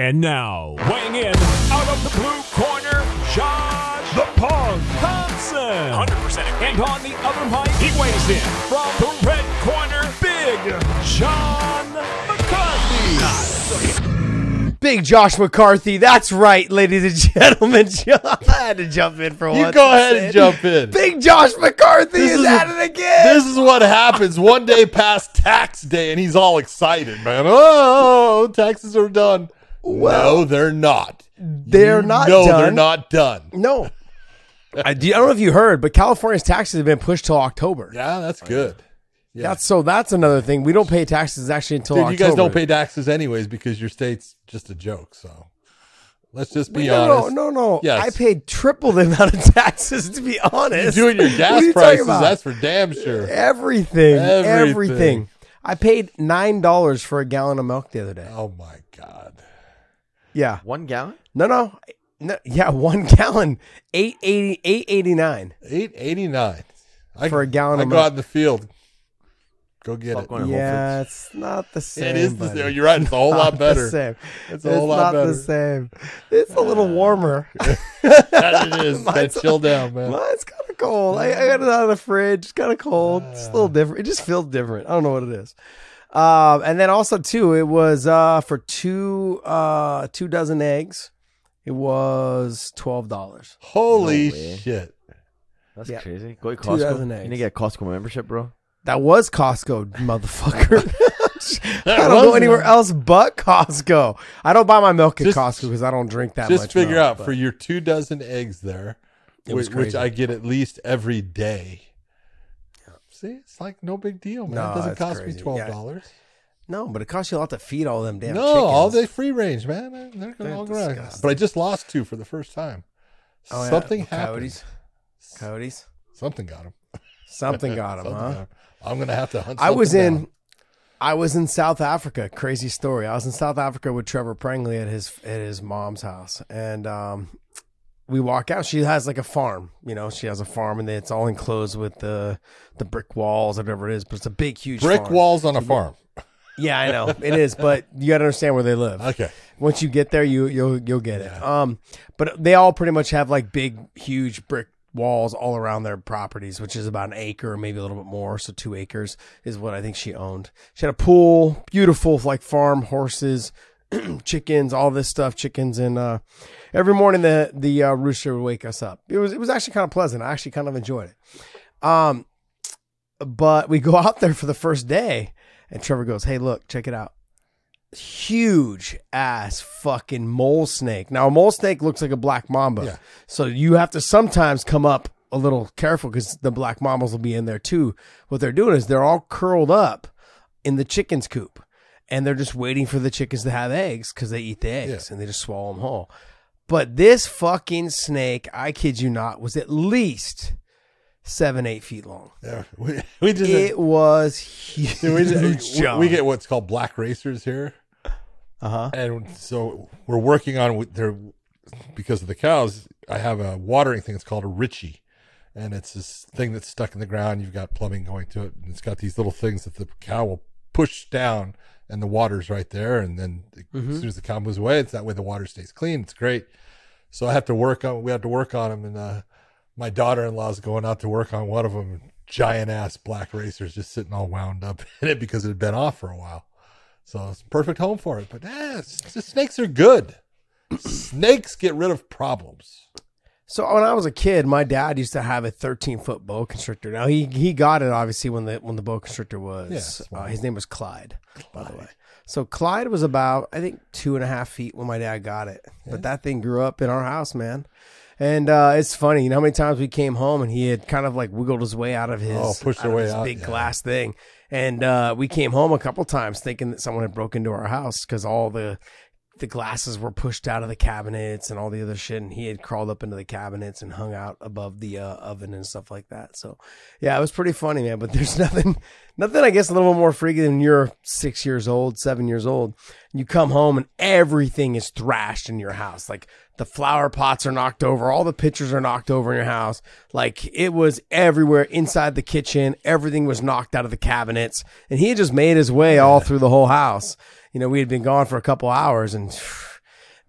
And now, weighing in out of the blue corner, Josh the Punk Thompson. 100% And on the other mic, he weighs in from the red corner, Big John McCarthy. Big Josh McCarthy. That's right, ladies and gentlemen. I had to jump in for You go ahead and jump in. Big Josh McCarthy This is, is at it again. This is what happens one day past tax day, and he's all excited, man. Oh, taxes are done. No, they're not. they're not know done. they're not done. No. I, do- I don't know if you heard, but California's taxes have been pushed till October. Yeah, that's oh, good. Yeah. That's so. That's another thing. We don't pay taxes actually until Dude, October. you guys don't pay taxes anyways because your state's just a joke. So let's just be no, honest. no, no, no. Yes. I paid triple the amount of taxes to be honest. You're doing your gas you prices. That's for damn sure. everything, everything. Everything. I paid nine dollars for a gallon of milk the other day. Oh my god. Yeah, One gallon? no, no, no yeah, one gallon, eight eighty, eight eighty nine. Eight eighty nine. For a gallon I of go milk. out in the field. Go get Fuck it. Yeah, it's not the same. It is the buddy. same. You're right. It's a whole Not lot the better. same. It's a whole lot not better. the same. It's a little warmer. That it is. that chill down, man. Mine's kind of cold. I, I got it out of the fridge. It's kind of cold. It's a little ah. different. It just feels different. I don't know what it is. Um, and then also too, it was uh for two uh two dozen eggs. It was twelve dollars. Holy No way. shit. That's Yeah. crazy. Go to Two Costco. dozen You eggs. need to get a Costco membership, bro. That was Costco, motherfucker. I don't go anywhere else but Costco. I don't buy my milk at Just- Costco because I don't drink that much. Just much. figure milk, out but- for your two dozen eggs there, It was which, which crazy. I get at least every day. See, it's like no big deal, man. No, it doesn't cost crazy. me twelve dollars. no, but it costs you a lot to feed all them damn No, chickens. all day free range, man. They're They're gonna all around. But I just lost two for the first time. Oh, yeah. Something happened. Coyotes. Coyotes. Something got him. Something got them, huh? I'm gonna have to hunt. I was in down. I was in South Africa. Crazy story. I was in South Africa with Trevor Prangley at his at his mom's house, and um, we walk out. She has like a farm. You know, she has a farm, and it's all enclosed with the the brick walls, or whatever it is. But it's a big, huge brick farm. walls on a farm. Yeah, I know it is, but you got to understand where they live. Okay. Once you get there, you you'll you'll get it. Um, but they all pretty much have like big, huge brick walls all around their properties, which is about an acre, maybe a little bit more. So two acres is what I think she owned. She had a pool, beautiful like farm, horses, chickens, all this stuff, chickens, and uh, every morning the the uh, rooster would wake us up. It was it was actually kind of pleasant. I actually kind of enjoyed it. Um, but we go out there for the first day, and Trevor goes, "Hey, look, check it out." huge ass fucking mole snake. Now a mole snake looks like a black mamba. Yeah. So you have to sometimes come up a little careful because the black mambas will be in there too. What they're doing is they're all curled up in the chicken's coop and they're just waiting for the chickens to have eggs because they eat the eggs and they just swallow them whole. But this fucking snake, I kid you not, was at least seven, eight feet long. Yeah, we, we just It was huge. We, just- we- we get what's called black racers here, uh-huh. and so we're working on their because of the cows. I have a watering thing. It's called a Ritchie, and it's this thing that's stuck in the ground. You've got plumbing going to it, and it's got these little things that the cow will push down, and the water's right there. And then Mm-hmm. as soon as the cow moves away, it's that way the water stays clean. It's great. So I have to work on. We have to work on them, and uh, my daughter-in-law is going out to work on one of them. Giant ass black racers just sitting all wound up in it because it had been off for a while. So it's a perfect home for it. But eh, the snakes are good. snakes get rid of problems. So when I was a kid, my dad used to have a 13 foot boa constrictor. Now he he got it obviously when the when the boa constrictor was. Yeah, uh, his name was Clyde, by the way. So Clyde was about I think two and a half feet when my dad got it. But that thing grew up in our house, man. And uh, it's funny, you know how many times we came home and he had kind of like wiggled his way out of his, Oh, pushed out of way his out, big yeah. glass thing. And uh, we came home a couple times thinking that someone had broken into our house because all the the glasses were pushed out of the cabinets and all the other shit and he had crawled up into the cabinets and hung out above the uh, oven and stuff like that. So yeah it was pretty funny man but there's nothing nothing i guess a little more freaky than you're six years old seven years old you come home and everything is thrashed in your house. Like the flower pots are knocked over all the pictures are knocked over in your house. Like it was everywhere inside the kitchen. Everything was knocked out of the cabinets and he had just made his way all through the whole house you know, we had been gone for a couple hours and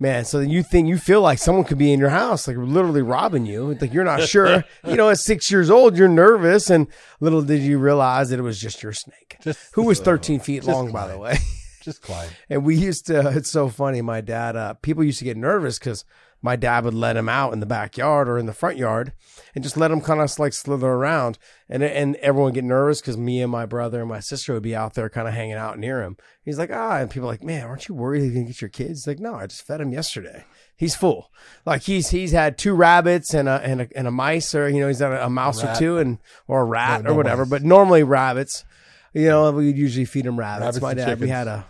Man, so you think you feel like someone could be in your house, like literally robbing you. Like you're not sure. you know, at six years old, you're nervous, and little did you realize that it was just your snake, Just- who was uh, 13 feet long, by the way. Just Clyde. And we used to, it's so funny. My dad, uh, people used to get nervous because my dad would let him out in the backyard or in the front yard and just let him kind of like slither around. And, and everyone get nervous because me and my brother and my sister would be out there kind of hanging out near him. He's like, ah, and people are like, man, aren't you worried you're going to get your kids? He's like, no, I just fed him yesterday. He's full. Like he's, he's had two rabbits and a, and a, and a mice or, you know, he's had a, a mouse or two and, or a rat No, or whatever, mice. but normally rabbits. You know, we'd usually feed him rabbits. Rabbits my dad, we had a,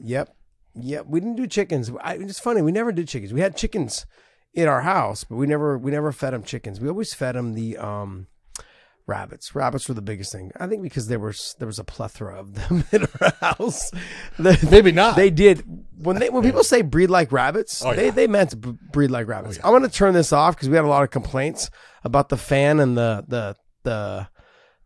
Yep. Yep. We didn't do chickens. I, it's funny. We never did chickens. We had chickens in our house, but we never we never fed them chickens. We always fed them the um rabbits. Rabbits were the biggest thing. I think because there was there was a plethora of them in our house. They, Maybe not. they did when they when people say breed like rabbits, Oh, they yeah. they meant to b- breed like rabbits. yeah. I'm going to turn this off because we had a lot of complaints about the fan and the the the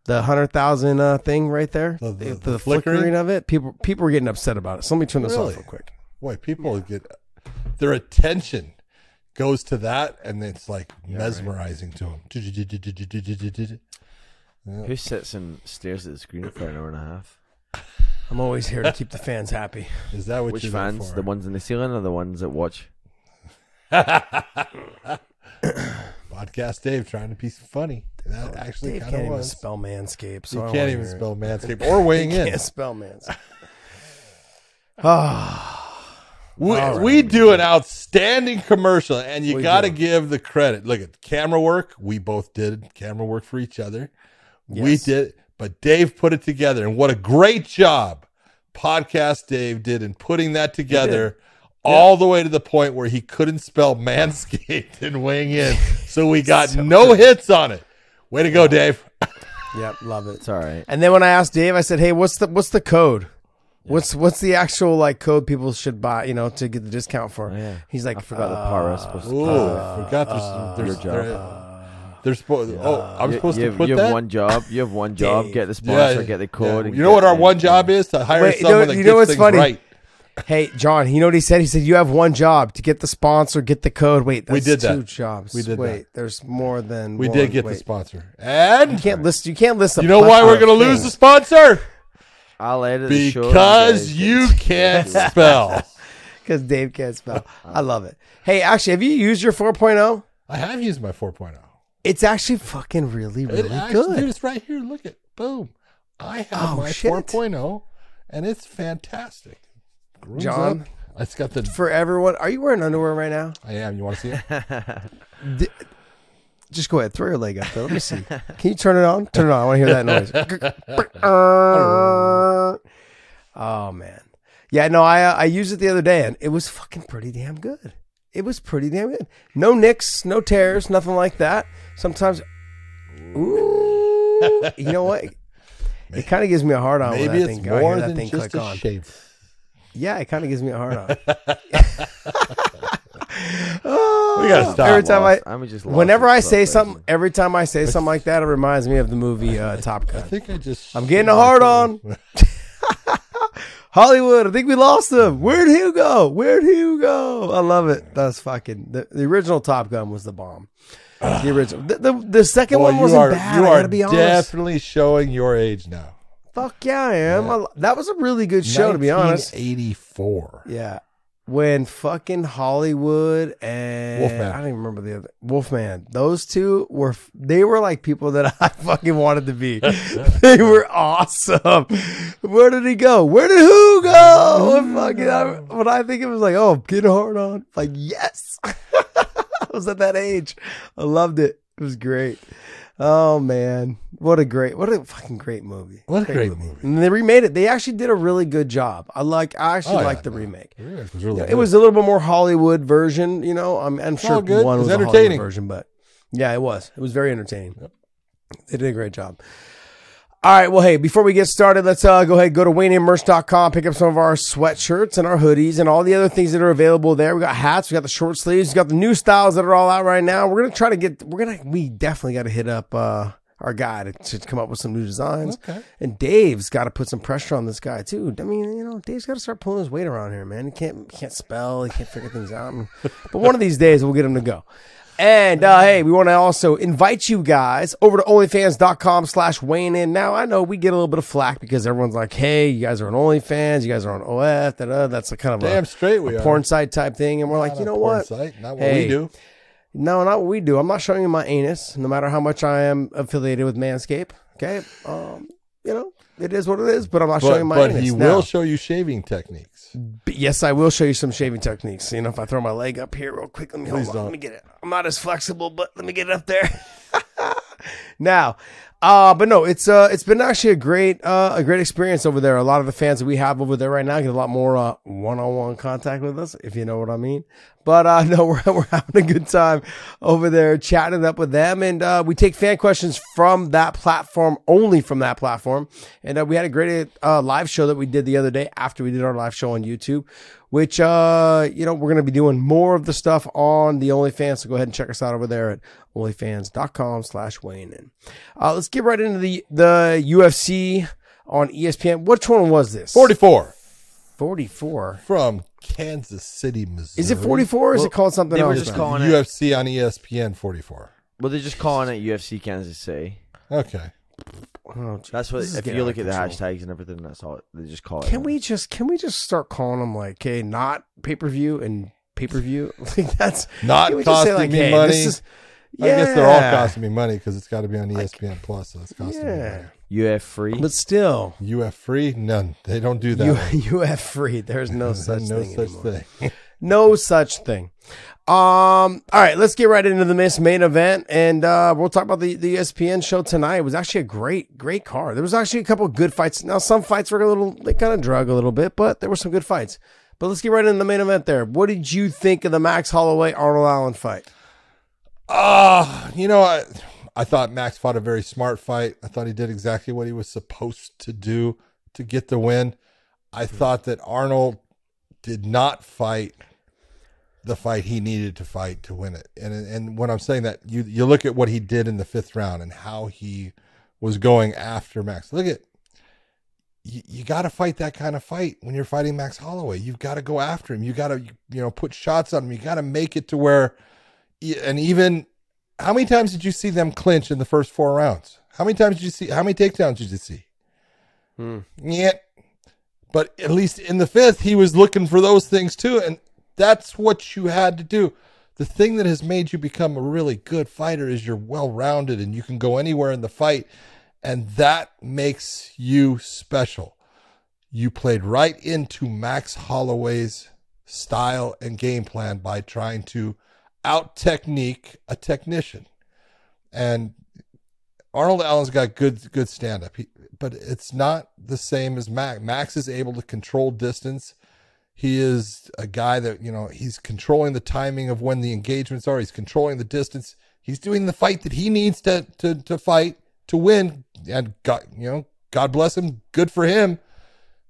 the hundred thousand uh, thing right there, The- the, flickering? flickering? of it. People people were getting upset about it. So let me turn this Really? off real quick. Boy, people get their attention goes to that, and it's like mesmerizing to them. Who sits and stares at the screen for an hour and a half? I'm always here to keep the fans happy. Is that what Which you're there fans? for? The ones in the ceiling or the ones that watch? Podcast Dave trying to be funny. That actually Dave kind can't of even was. spell manscape. So You I don't can't even hear it. spell manscape or weighing in. Can't spell manscape. Ah, We, right. we do an outstanding commercial, and you got to give the credit. Look at camera work. We both did camera work for each other. We did, but Dave put it together, and what a great job podcast Dave did in putting that together. All the way to the point where he couldn't spell manscaped and weighing in, so we got no hits on it. Way to go, Dave! yep, love it. It's all right. And then when I asked Dave, I said, "Hey, what's the what's the code? What's what's the actual like code people should buy? You know, to get the discount for?" Oh, yeah. He's like, I forgot the power I was uh, supposed to. Oh, forgot there's, there's, your job. there- there's supposed. oh, I'm You- supposed you, to put you that. have one job. You have one job. Get the sponsor. Yeah, get the code. and You know get- what our and- one job is to hire Wait, you know- someone that you gets know what's things funny? right. Hey, John, you know what he said? He said you have one job to get the sponsor, get the code. Wait, that's We did that. two jobs. We did Wait, that. there's more than We one. did get Wait. the sponsor, and You can't list. You can't list. A you know why we're going to lose the sponsor I'll edit the show. because you can't spell. because Dave can't spell. I love it. Hey, actually, have you used your 4.0? I have used my 4.0. It's actually fucking really, It really actually, good. dude, it's right here. Look at boom. I have Oh, my shit. 4.0, and it's fantastic. Grooms John? up. it's got the. For everyone, are you wearing underwear right now? I am. You want to see it? Just go ahead, throw your leg up there. Let me see. Can you turn it on? Turn it on. I want to hear that noise. oh man, yeah. No, I uh, I used it the other day and it was fucking pretty damn good. It was pretty damn good. No nicks, no tears, nothing like that. Sometimes, ooh, you know what? It kind of gives me a hard on when Maybe that it's thing, more than just a on. shape. Yeah, it kind of gives me a hard on. We gotta stop. Every time I, Lost. I'm just lost whenever I say guys. something, every time I say something like that, it reminds me of the movie uh, Top Gun. I think I just. I'm getting a hard on. Hollywood, I think we lost him. Where'd Hugh go? Where'd Hugh go? I love it. That's fucking the, the original Top Gun was the bomb. The original, the, the, the second Boy, one wasn't are bad. you I are gotta be honest. definitely showing your age now. Fuck yeah, I am. I, that was a really good show, to be honest. 84. Yeah. When fucking Hollywood and Wolfman. I don't even remember the other Wolfman. Those two were they were like people that I fucking wanted to be. they were awesome. Where did he go? Where did who go? And fucking, I, when I think it was like, oh, get hard on. Like yes, I was at that age. I loved it. It was great. Oh man, what a great, what a fucking great movie. What a great movie. And they remade it. They actually did a really good job. I like. I actually Oh, yeah, like the no. remake. Yeah, it was really It was a little bit more Hollywood version, you know. I'm, I'm sure good. one was was a Hollywood entertaining. version, but yeah, it was. It was very entertaining. They did a great job. All right, well, hey, before we get started, let's uh, go ahead go to WayneMerch.com, pick up some of our sweatshirts and our hoodies and all the other things that are available there. We got hats, we got the short sleeves, we got the new styles that are all out right now. We're gonna try to get, we're gonna, we definitely got to hit up uh, our guy to, to come up with some new designs. Okay. And Dave's got to put some pressure on this guy too. I mean, you know, Dave's got to start pulling his weight around here, man. He can't he can't spell, he can't figure things out. but one of these days we'll get him to go. And uh, hey, we want to also invite you guys over to onlyfans.com slash weighing in. Now, I know we get a little bit of flack because everyone's like, hey, you guys are on OnlyFans, you guys are on OF, da, da. that's a kind of Damn a, straight we a are. porn site type thing. And we're like, you know what? Site, not what Hey, we do. No, not what we do. I'm not showing you my anus, no matter how much I am affiliated with Manscaped. Okay, um, you know it is what it is, but I'm not But, showing my but anus. he now. will show you shaving techniques. But yes, I will show you some shaving techniques. You know, if I throw my leg up here real quick, let me hold Please on. don't. Let me get it. I'm not as flexible, but let me get it up there. now, uh, but no, it's uh, it's been actually a great uh, a great experience over there. A lot of the fans that we have over there right now get a lot more uh, one-on-one contact with us, if you know what I mean. But uh, no, we're we're having a good time over there chatting up with them, and uh, we take fan questions from that platform only from that platform. And uh, we had a great uh, live show that we did the other day after we did our live show on YouTube, which uh, you know we're going to be doing more of the stuff on the OnlyFans. So go ahead and check us out over there at onlyfans.com/slash weighing in. Uh, let's get right into the the UFC on ESPN. Which one was this? 44 44. from Kansas City, Missouri. Is it 44 or is it called something they were else? just now? calling it. UFC on ESPN 44. Well, they're just calling it UFC Kansas City. Okay. Oh, gee. That's what. This is If getting you out look of at the control. hashtags and everything, that's all. They just call it. Can we just can we just start calling them like, hey, not pay per view and pay per view? Like that's Not can we just say, costing me hey, money. This is, I guess they're all Yeah. costing me money because it's got to be on ESPN Plus, so it's costing me Yeah, money. UF free? but still, UF free? None. They don't do that. you have free. There's no such no thing such thing. No such thing. Um. All right, let's get right into the Miss main event, and uh, we'll talk about the the ESPN show tonight. It was actually a great, great card. There was actually a couple of good fights. Now, some fights were a little, they kind of drug a little bit, but there were some good fights. But let's get right into the main event. There. What did you think of the Max Holloway Arnold Allen fight? Ah, you know, I, I thought Max fought a very smart fight. I thought he did exactly what he was supposed to do to get the win. I hmm. thought that Arnold did not fight the fight he needed to fight to win it. And and when I'm saying that, you you look at what he did in the fifth round and how he was going after Max. Look at you, you got to fight that kind of fight when you're fighting Max Holloway. You've got to go after him. You got to you know put shots on him. You got to make it to where and even how many times did you see them clinch in the first four rounds? How many times did you see? How many takedowns did you see? Hmm. Yeah, but at least in the fifth, he was looking for those things too, and that's what you had to do. The thing that has made you become a really good fighter is you're well rounded and you can go anywhere in the fight, and that makes you special. You played right into Max Holloway's style and game plan by trying to out technique a technician. And Arnold Allen's got good good stand up, but it's not the same as Max. Max is able to control distance. He is a guy that, you know, he's controlling the timing of when the engagements are. He's controlling the distance. He's doing the fight that he needs to to to fight to win. And God, you know, God bless him. Good for him.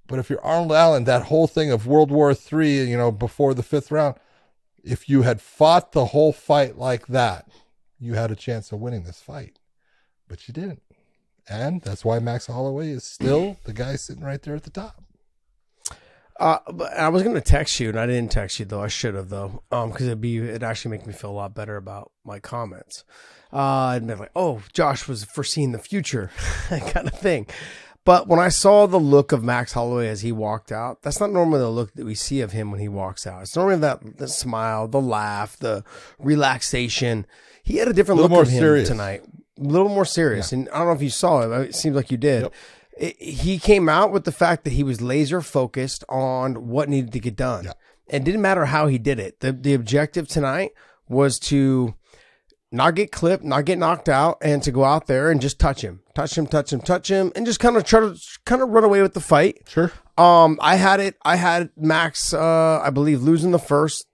But if you're Arnold Allen, that whole thing of World War Three, you know, before the fifth round, if you had fought the whole fight like that, you had a chance of winning this fight. But you didn't. And that's why Max Holloway is still the guy sitting right there at the top. Uh, but I was gonna text you, and I didn't text you though. I should have though, um, because it'd be it actually make me feel a lot better about my comments. Uh, I'd be like, oh, Josh was foreseeing the future, kind of thing. But when I saw the look of Max Holloway as he walked out, that's not normally the look that we see of him when he walks out. It's normally that the smile, the laugh, the relaxation. He had a different A look more of him serious. tonight, a little more serious. And I don't know if you saw it. But it seems like you did Yep. it, he came out with the fact that he was laser focused on what needed to get done. Yeah. It didn't matter how he did it. The the objective tonight was to not get clipped, not get knocked out, and to go out there and just touch him, touch him, touch him, touch him, and just kind of try to kind of run away with the fight. Sure. Um, I had it. I had Max. Uh, I believe losing the first.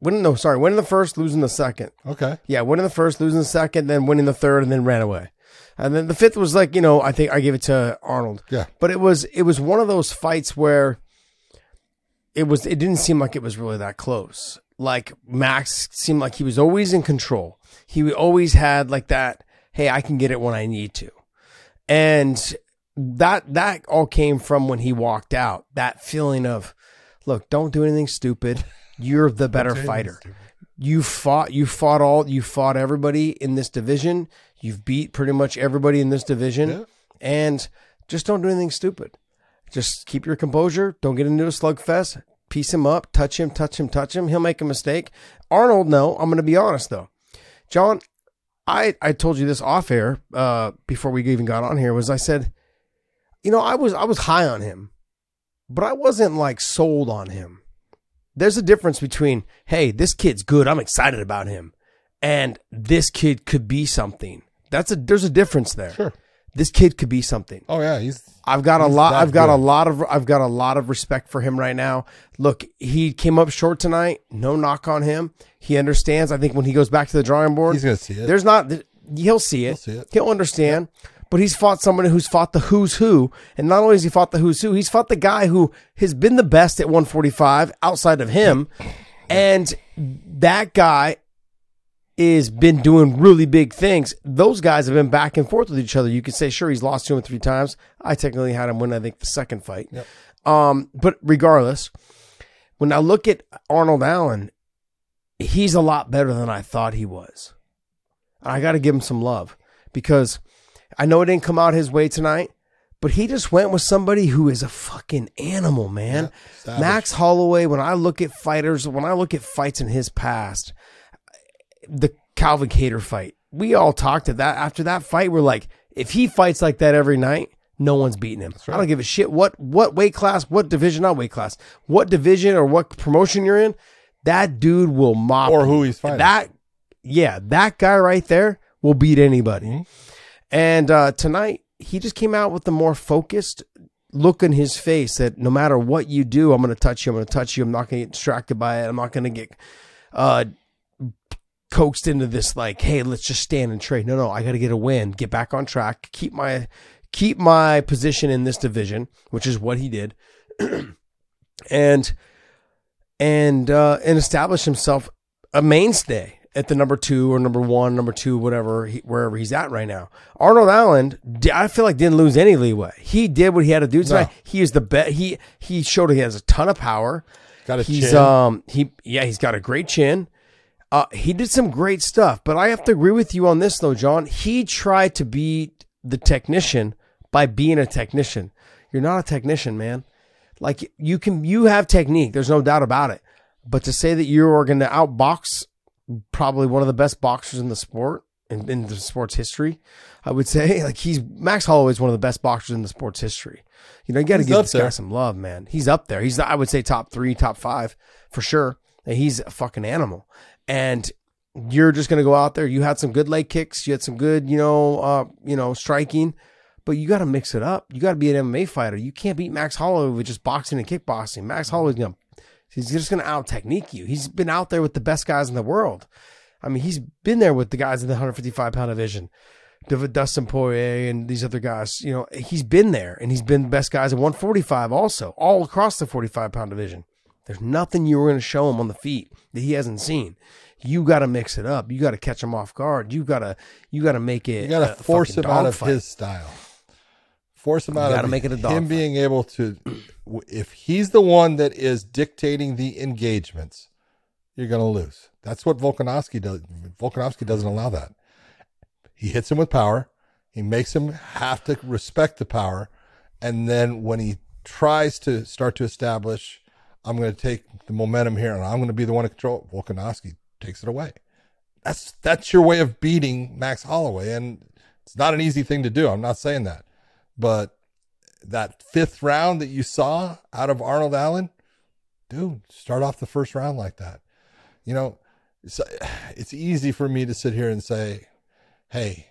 Winning no, sorry, winning the first, losing the second. Okay. Yeah, winning the first, losing the second, then winning the third, and then ran away. And then the fifth was like, you know, I think I gave it to Arnold. Yeah. But it was it was one of those fights where it was it didn't seem like it was really that close. Like Max seemed like he was always in control. He always had like that hey, I can get it when I need to. And that that all came from when he walked out. That feeling of, look, don't do anything stupid. You're the better Don't do anything fighter. You fought you fought all you fought everybody in this division. You've beat pretty much everybody in this division. Yeah. And just don't do anything stupid. Just keep your composure. Don't get into a slugfest. Piece him up. Touch him, touch him, touch him. He'll make a mistake. Arnold, no. I'm going to be honest, though. John, I, I told you this off air uh, before we even got on here was I said, you know, I was I was high on him, but I wasn't like sold on him. There's a difference between, hey, this kid's good. I'm excited about him. And this kid could be something. That's a there's a difference there. Sure. This kid could be something. Oh yeah, he's I've got a lot. I've got a lot of. I've got a lot of respect for him right now. Look, he came up short tonight. No knock on him. He understands. I think when he goes back to the drawing board, he's gonna see it. there's not. He'll see it. He'll see it. He'll understand. But he's fought someone who's fought the who's who, and not only has he fought the who's who, he's fought the guy who has been the best at 145 outside of him, and that guy is been doing really big things. Those guys have been back and forth with each other. You could say, sure, he's lost two or three times. I technically had him win, I think, the second fight. Yep. Um, but regardless, when I look at Arnold Allen, he's a lot better than I thought he was. I got to give him some love because I know it didn't come out his way tonight, but he just went with somebody who is a fucking animal, man. Max Holloway, when I look at fighters, when I look at fights in his past, the Calvin Kattar fight, we all talked at that after that fight. We're like, if he fights like that every night, no one's beating him. I don't give a shit what what weight class, what division, not weight class, what division or what promotion you're in. That dude will mop Or who he's fighting. That yeah, that guy right there will beat anybody. Mm-hmm. And uh, tonight he just came out with the more focused look in his face that no matter what you do, I'm going to touch you. I'm going to touch you. I'm not going to get distracted by it. I'm not going to get uh, coaxed into this like, hey, let's just stand and trade. No, no, I got to get a win, get back on track, keep my keep my position in this division, which is what he did, and and uh, and establish himself a mainstay at the number two or number one, number two, whatever, he, wherever he's at right now. Arnold Allen, I feel like didn't lose any leeway. He did what he had to do tonight. No. He is the bet. He he showed he has a ton of power. got a He's chin. um he yeah he's got a great chin. Uh, he did some great stuff, but I have to agree with you on this though, John. He tried to be the technician by being a technician. You're not a technician, man. Like you can you have technique. There's no doubt about it. But to say that you are going to outbox probably one of the best boxers in the sport in, in the sport's history, I would say like he's Max Holloway is one of the best boxers in the sport's history. You know, you got to give this guy some love, man. He's up there. He's I would say top three, top five for sure. And he's a fucking animal. And you're just gonna go out there. You had some good leg kicks. You had some good, you know, uh, you know, striking. But you got to mix it up. You got to be an MMA fighter. You can't beat Max Holloway with just boxing and kickboxing. Max Holloway's gonna, he's just gonna out technique you. He's been out there with the best guys in the world. I mean, he's been there with the guys in the 155 pound division, Dustin Poirier and these other guys. You know, he's been there, and he's been the best guys at 145 also, all across the 45 pound division. There's nothing you were going to show him on the feet that he hasn't seen. You got to mix it up. You got to catch him off guard. You got to you got to make it. You got to force him out of dogfight. his style. Force him You out gotta of make it a him dogfight. being able to. If he's the one that is dictating the engagements, you're going to lose. That's what Volkanovski does. Volkanovski doesn't allow that. He hits him with power. He makes him have to respect the power, and then when he tries to start to establish, I'm going to take the momentum here, and I'm going to be the one to control. it," Volkanovski takes it away. That's that's your way of beating Max Holloway, and it's not an easy thing to do. I'm not saying that, but that fifth round that you saw out of Arnold Allen, dude, start off the first round like that. You know, it's, it's easy for me to sit here and say, hey,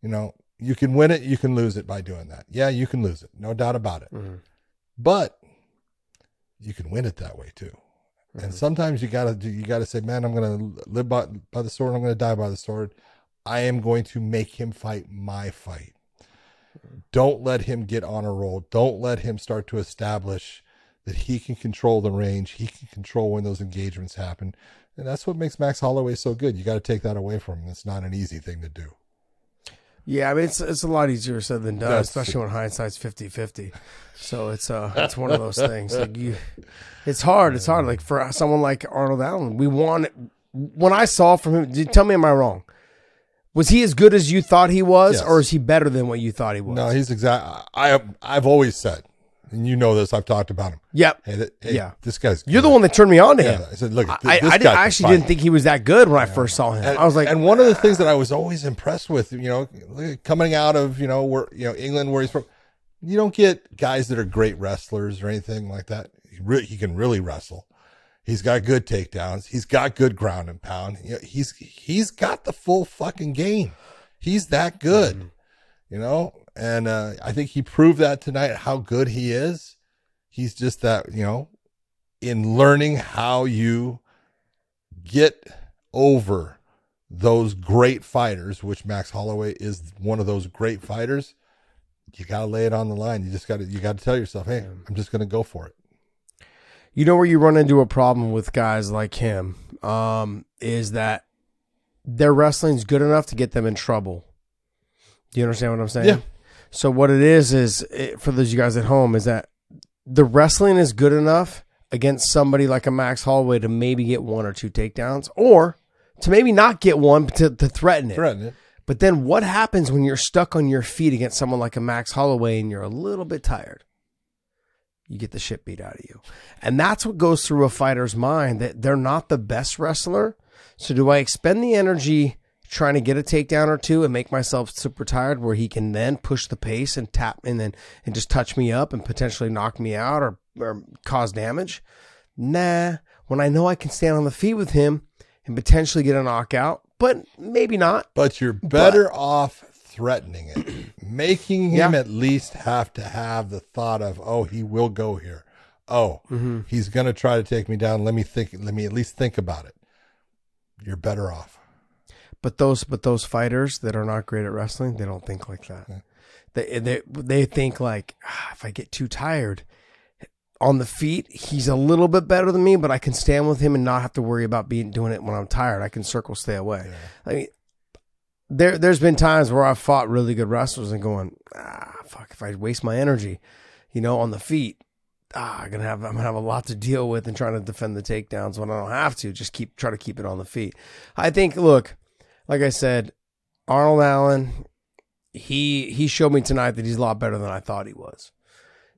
you know, you can win it, you can lose it by doing that. Yeah, you can lose it, no doubt about it. Mhm. But you can win it that way too. And mm-hmm. sometimes you gotta do. You gotta say, man, I'm gonna live by by the sword. I'm gonna die by the sword. I am going to make him fight my fight. Mm-hmm. Don't let him get on a roll. Don't let him start to establish that he can control the range. He can control when those engagements happen. And that's what makes Max Holloway so good. You got to take that away from him. It's not an easy thing to do. Yeah, I mean it's it's a lot easier said than done, That's- especially when hindsight's 50-50. So it's uh it's one of those things. Like you it's hard. It's hard. Like for someone like Arnold Allen, we want when I saw from him, tell me am I wrong? Was he as good as you thought he was, Yes. or is he better than what you thought he was? No, he's exact. I I've always said, and you know this. I've talked about him. Yep. Hey, th- hey, Yeah. this guy's. You're the one that turned me on to him. Yeah, I said, look, th- I, this I, did, I actually didn't think he was that good when I first saw him. And, I was like, and one of the things that I was always impressed with, you know, coming out of you know where you know England, where he's from, you don't get guys that are great wrestlers or anything like that. He, re- he can really wrestle. He's got good takedowns. He's got good ground and pound. You know, he's he's got the full fucking game. He's that good, mm-hmm. you know. And uh, I think he proved that tonight. How good he is. He's just that you know, in learning how you get over those great fighters, which Max Holloway is one of those great fighters, you gotta lay it on the line. You just gotta you gotta tell yourself, hey, I'm just gonna go for it. you know where you run into a problem with guys like him um, is that their wrestling's good enough to get them in trouble. Do you understand what I'm saying? Yeah. So what it is is it, for those of you guys at home is that the wrestling is good enough against somebody like a Max Holloway to maybe get one or two takedowns, or to maybe not get one but to, to threaten it. Threaten it. But then what happens when you're stuck on your feet against someone like a Max Holloway and you're a little bit tired? You get the shit beat out of you. And that's what goes through a fighter's mind that they're not the best wrestler. So do I expend the energy trying to get a takedown or two and make myself super tired where he can then push the pace and tap and then and just touch me up and potentially knock me out or, or cause damage? Nah. When I know I can stand on the feet with him and potentially get a knockout, but maybe not. But you're better off threatening it, making him Yeah. at least have to have the thought of, oh, he will go here. Oh, Mm-hmm. he's gonna try to take me down. Let me think. Let me at least think about it. You're better off. But those but those fighters that are not great at wrestling, they don't think like that. They they they think like ah, if I get too tired on the feet, he's a little bit better than me, but I can stand with him and not have to worry about being doing it when I'm tired. I can circle stay away. I mean, there there's been times where I've fought really good wrestlers and going ah fuck if I waste my energy, you know, on the feet. Ah, I'm gonna have I'm gonna have a lot to deal with and trying to defend the takedowns when I don't have to. Just keep try to keep it on the feet. I think. Look, like I said, Arnold Allen, he he showed me tonight that he's a lot better than I thought he was.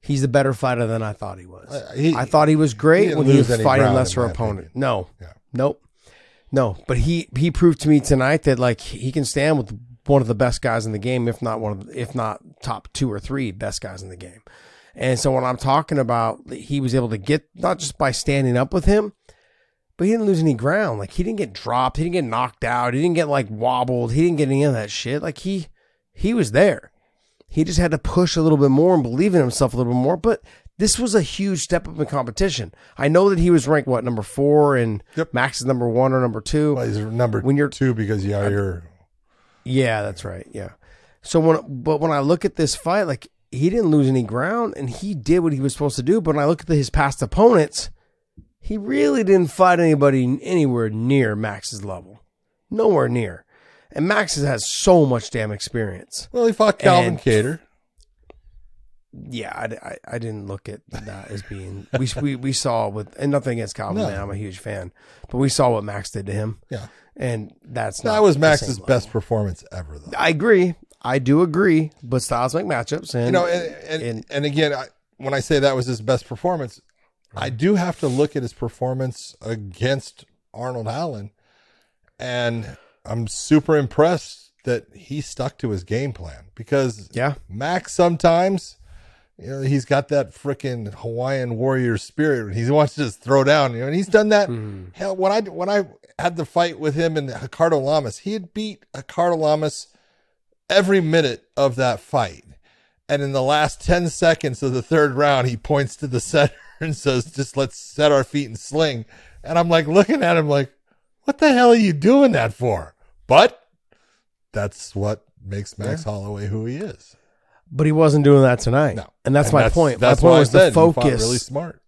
He's a better fighter than I thought he was. Uh, he- I thought he was great didn't when he was fighting lesser opponent. opinion. No, Yeah. nope, no. But he he proved to me tonight that like he can stand with one of the best guys in the game, if not one of the, if not top two or three best guys in the game. And so when I'm talking about he was able to get not just by standing up with him, but he didn't lose any ground. Like he didn't get dropped, he didn't get knocked out, he didn't get like wobbled, he didn't get any of that shit. Like he he was there. He just had to push a little bit more and believe in himself a little bit more. But this was a huge step up in competition. I know that he was ranked what number four and Yep. Max is number one or number two. Well, he's number When you're- two because yeah, you're Yeah, that's right. Yeah. So when but when I look at this fight, like he didn't lose any ground and he did what he was supposed to do. But when I look at his past opponents, he really didn't fight anybody anywhere near Max's level. Nowhere near. And Max has so much damn experience. well. He fought Calvin And- Kattar. Yeah, I, I, I didn't look at that as being we we, we saw with and nothing against Calvin, No. man, I'm a huge fan, but we saw what Max did to him, Yeah, and that's not that was Max's best performance ever, though. I agree, I do agree, but styles make matchups, and you know, and and, and- and again, I, when I say that was his best performance, I do have to look at his performance against Arnold Allen, and I'm super impressed that he stuck to his game plan because yeah, Max sometimes, you know, he's got that freaking Hawaiian warrior spirit. He wants to just throw down, you know, and he's done that. Mm-hmm. Hell, when I when I had the fight with him and Ricardo Lamas, he had beat Ricardo Lamas every minute of that fight. And in the last 10 seconds of the third round, he points to the center and says, just let's set our feet and sling. And I'm like looking at him like, what the hell are you doing that for? But that's what makes Max Holloway who he is. but he wasn't doing that tonight, No. and that's And my point. That's my point was the focus. really smart.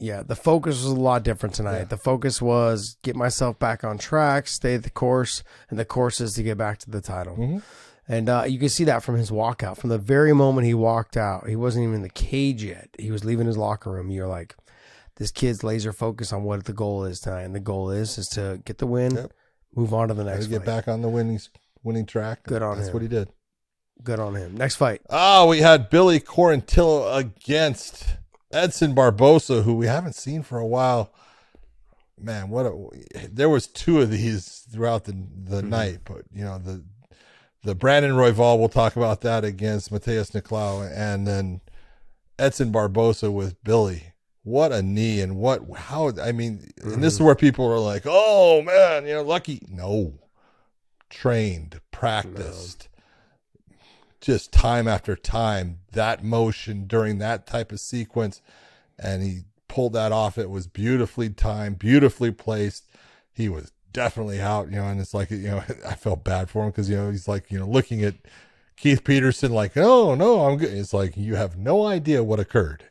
yeah, the focus was a lot different tonight. Yeah. The focus was get myself back on track, stay the course, and the course is to get back to the title. Mhm. And uh, you can see that from his walkout. From the very moment he walked out, he wasn't even in the cage yet. He was leaving his locker room. You're like, this kid's laser focused on what the goal is tonight. And the goal is is to get the win, Yep. move on to the next get fight. back on the winning winning track. Good on That's him. what he did. Good on him. Next fight. Oh, we had Billy Quarantillo against Edson Barboza, who we haven't seen for a while. Man, what a there was two of these throughout the the night, but you know the the Brandon Royval. We'll talk about that against Matheus Nicolau, and then Edson Barboza with Billy. What a knee and what how I mean, and this is mm-hmm. where people are like, "Oh man, you know, lucky." No, trained, practiced just time after time that motion during that type of sequence and he pulled that off it was beautifully timed beautifully placed he was definitely out you know and it's like you know i felt bad for him because you know he's like you know looking at keith peterson like oh no i'm good it's like you have no idea what occurred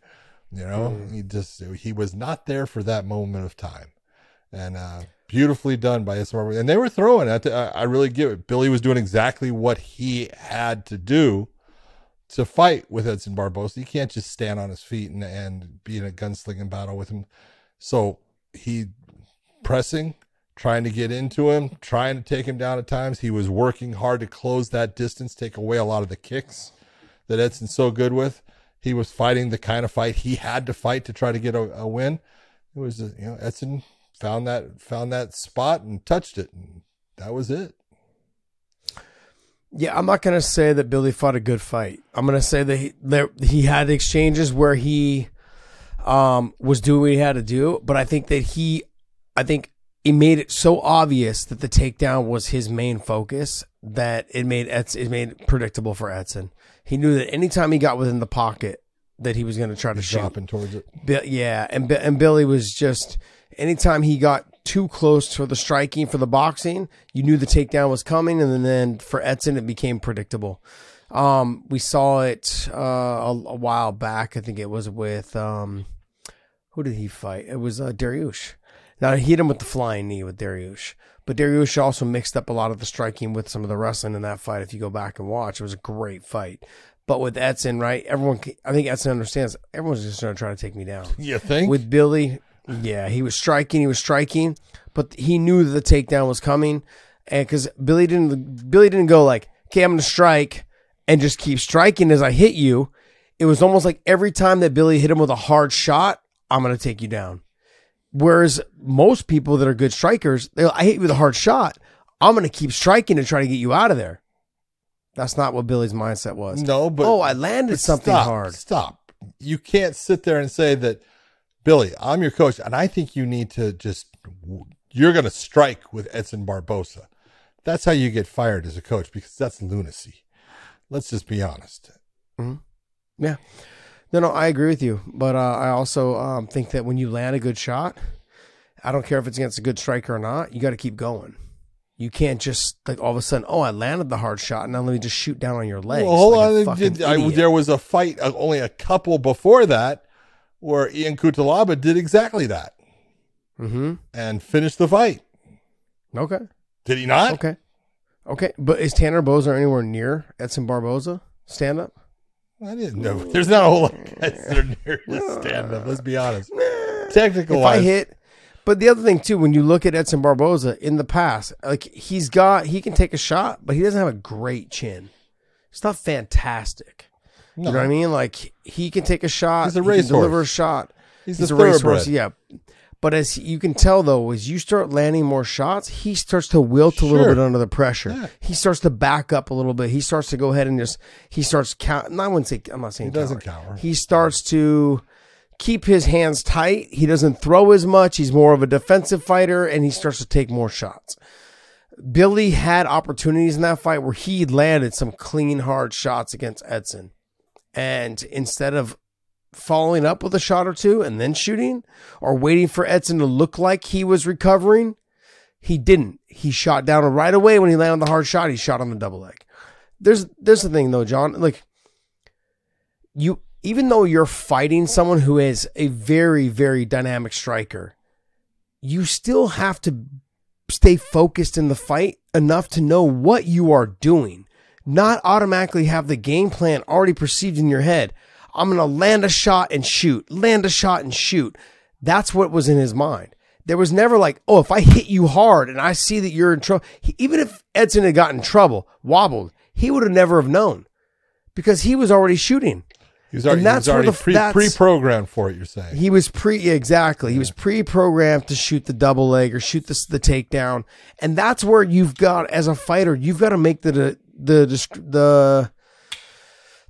you know he just he was not there for that moment of time and uh beautifully done by SMR. And they were throwing it. I I really give it. Billy was doing exactly what he had to do to fight with Edson Barboza. You can't just stand on his feet and, and be in a gunslinging battle with him. So he pressing, trying to get into him, trying to take him down at times. He was working hard to close that distance, take away a lot of the kicks that Edson's so good with. He was fighting the kind of fight he had to fight to try to get a, a win. It was, you know, Edson found that found that spot and touched it, and that was it. Yeah, I'm not gonna say that Billy fought a good fight. I'm gonna say that he, there he had exchanges where he um, was doing what he had to do, but I think that he, I think he made it so obvious that the takedown was his main focus that it made Eds, it made it predictable for Edson. He knew that anytime he got within the pocket, that he was going to try to shoot. Towards it. Yeah, and and Billy was just anytime he got too close for the striking for the boxing, you knew the takedown was coming, and then for Edson it became predictable. Um, we saw it uh, a, a while back. I think it was with um, who did he fight? It was uh, Dariush. Now he hit him with the flying knee with Dariush, but Dariush also mixed up a lot of the striking with some of the wrestling in that fight. If you go back and watch, it was a great fight. But with Edson, right? Everyone, I think Edson understands. Everyone's just going to try to take me down. You think? With Billy, yeah, he was striking, he was striking, but he knew that the takedown was coming, and because Billy didn't, Billy didn't go like, "Okay, I'm going to strike," and just keep striking as I hit you. It was almost like every time that Billy hit him with a hard shot, I'm going to take you down. Whereas most people that are good strikers, they I hit you with a hard shot, I'm going to keep striking to try to get you out of there. That's not what Billy's mindset was. no, but oh, I landed something stop, hard. Stop. You can't sit there and say that, Billy. I'm your coach, and I think you need to just. You're going to strike with Edson Barboza. That's how you get fired as a coach because that's lunacy. Let's just be honest. Mm-hmm. Yeah. No, no, I agree with you. But uh, I also um, think that when you land a good shot, I don't care if it's against a good striker or not, you got to keep going. You can't just like all of a sudden, oh, I landed the hard shot, and now let me just shoot down on your legs. Well, hold like on. I- there was a fight, uh, only a couple before that, where Ion Cutelaba did exactly that mm-hmm. and finished the fight. Okay. Did he not? Okay. Okay. But is Tanner Boser anywhere near Edson Barboza? Stand up? I didn't know. There's not a whole lot of guys that are stand up. Let's be honest. Technical if I hit. But the other thing too, when you look at Edson Barboza in the past, like he's got, he can take a shot, but he doesn't have a great chin. It's not fantastic. no, You know what I mean? Like he can take a shot. He's a he can racehorse. deliver a shot. he's, He's a a racehorse. Yeah. But as you can tell though, as you start landing more shots, he starts to wilt a little Sure. bit under the pressure. Yeah. He starts to back up a little bit. He starts to go ahead and just he starts count. I wouldn't say I'm not saying He doesn't cower. He starts to keep his hands tight. He doesn't throw as much. He's more of a defensive fighter, and he starts to take more shots. Billy had opportunities in that fight where he landed some clean, hard shots against Edson. And instead of following up with a shot or two and then shooting or waiting for Edson to look like he was recovering, he didn't. He shot down right away when he landed the hard shot. He shot on the double leg. There's there's the thing though, John. Like you, even though you're fighting someone who is a very very dynamic striker, you still have to stay focused in the fight enough to know what you are doing. not automatically have the game plan already perceived in your head. I'm going to land a shot and shoot, land a shot and shoot. That's what was in his mind. There was never like, oh, if I hit you hard and I see that you're in trouble, even if Edson had gotten in trouble, wobbled, he would have never have known because he was already shooting. He was already, And that's he was already the- pre, that's- pre-programmed for it. You're saying He was pre exactly. He was pre-programmed to shoot the double leg or shoot the the takedown, and that's where you've got as a fighter, you've got to make the the disc- the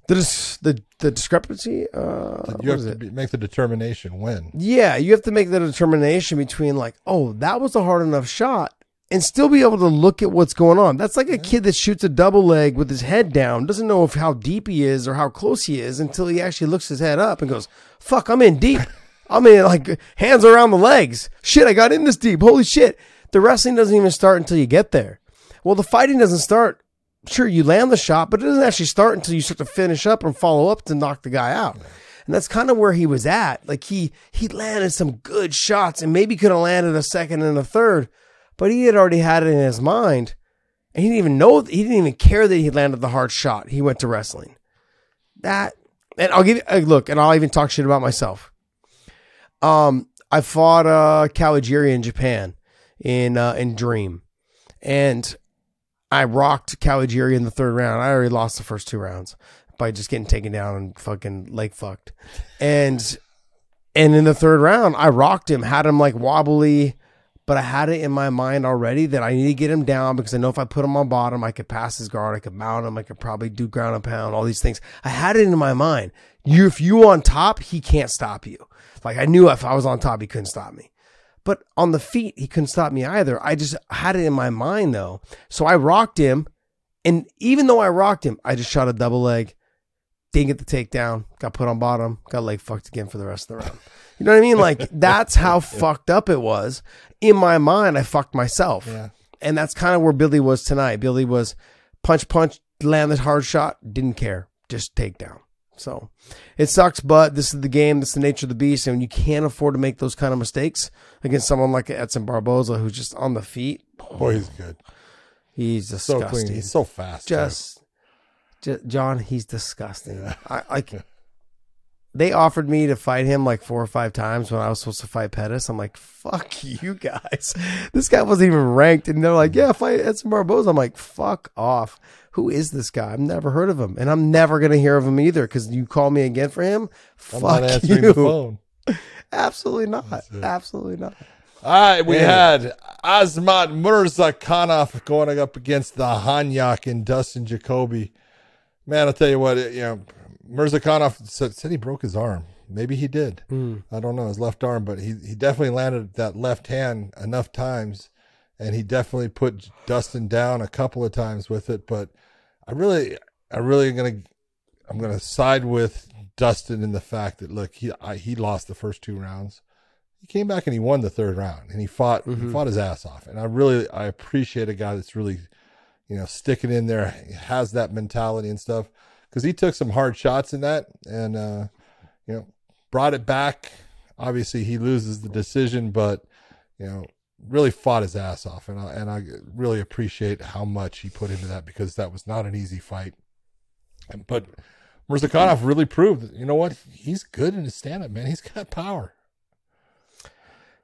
the the, the discrepancy. Uh, you have to be, make the determination when. Yeah, you have to make the determination between like, oh, that was a hard enough shot, and still be able to look at what's going on. That's like a kid that shoots a double leg with his head down, doesn't know if how deep he is or how close he is until he actually looks his head up and goes, "Fuck, I'm in deep. I'm in like hands around the legs. Shit, I got in this deep. Holy shit." The wrestling doesn't even start until you get there. Well, the fighting doesn't start. Sure, you land the shot, but it doesn't actually start until you start to finish up and follow up to knock the guy out. And that's kind of where he was at. Like he he landed some good shots and maybe could have landed a second and a third, but he had already had it in his mind. And he didn't even know he didn't even care that he landed the hard shot. He went to wrestling. That and I'll give you a look, and I'll even talk shit about myself. Um, I fought uh Kawajiri in Japan in uh in Dream. And I rocked Kawajiri in the third round. I already lost the first two rounds by just getting taken down and fucking leg fucked. And and in the third round, I rocked him, had him like wobbly, but I had it in my mind already that I need to get him down because I know if I put him on bottom, I could pass his guard, I could mount him, I could probably do ground and pound, all these things. I had it in my mind. You, if you on top, he can't stop you. Like I knew if I was on top, he couldn't stop me. But on the feet, he couldn't stop me either. I just had it in my mind though. So I rocked him. And even though I rocked him, I just shot a double leg, didn't get the takedown, got put on bottom, got leg fucked again for the rest of the round. You know what I mean? Like that's how fucked up it was. In my mind, I fucked myself. Yeah. And that's kind of where Billy was tonight. Billy was punch, punch, land the hard shot, didn't care, just takedown. So it sucks, but this is the game. This is the nature of the beast. And you can't afford to make those kind of mistakes against someone like Edson Barboza, who's just on the feet. Boy, he's good. He's So disgusting. clean. He's so fast. too. just, John, he's disgusting. I like. They offered me to fight him like four or five times when I was supposed to fight Pettis. I'm like, fuck you guys. This guy wasn't even ranked. And they're like, yeah, fight Edson Barboza. I'm like, fuck off. Who is this guy? I've never heard of him. And I'm never going to hear of him either because you call me again for him. I'm not Fuck answering you. the phone. Absolutely not. Absolutely not. All right, we Yeah. had Azmat Murzakhanov going up against the Hanyak and Dustin Jacoby. Man, I'll tell you what, you know, Murzakhanov said, said he broke his arm. Maybe he did. Hmm. I don't know his left arm, but he, he definitely landed that left hand enough times, and he definitely put Dustin down a couple of times with it. But I really, I really gonna, I'm gonna side with Dustin in the fact that look, he I, he lost the first two rounds. He came back and he won the third round and he fought he fought his ass off. And i really i appreciate a guy that's really you know sticking in there has that mentality and stuff. Because he took some hard shots in that and uh you know brought it back. Obviously he loses the decision but you know really fought his ass off and I, and I really appreciate how much he put into that because that was not an easy fight And- but Murzakhanov really proved, you know what? He's good in his stand-up, man. He's got power.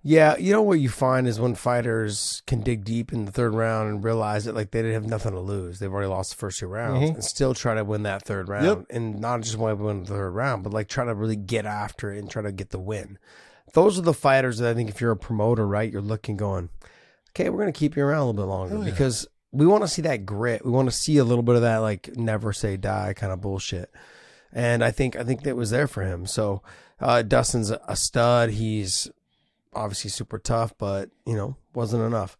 Yeah, you know what you find is when fighters can dig deep in the third round and realize that like they didn't have nothing to lose. They've already lost the first two rounds Mhm. and still try to win that third round. Yep. And not just want to win the third round, but like try to really get after it and try to get the win. Those are the fighters that I think if you're a promoter, right, you're looking going, okay, we're gonna keep you around a little bit longer Oh, yeah. because we want to see that grit. We want to see a little bit of that like never say die kind of bullshit. And I think I think that was there for him. So uh, Dustin's a stud. He's obviously super tough, but you know, wasn't enough.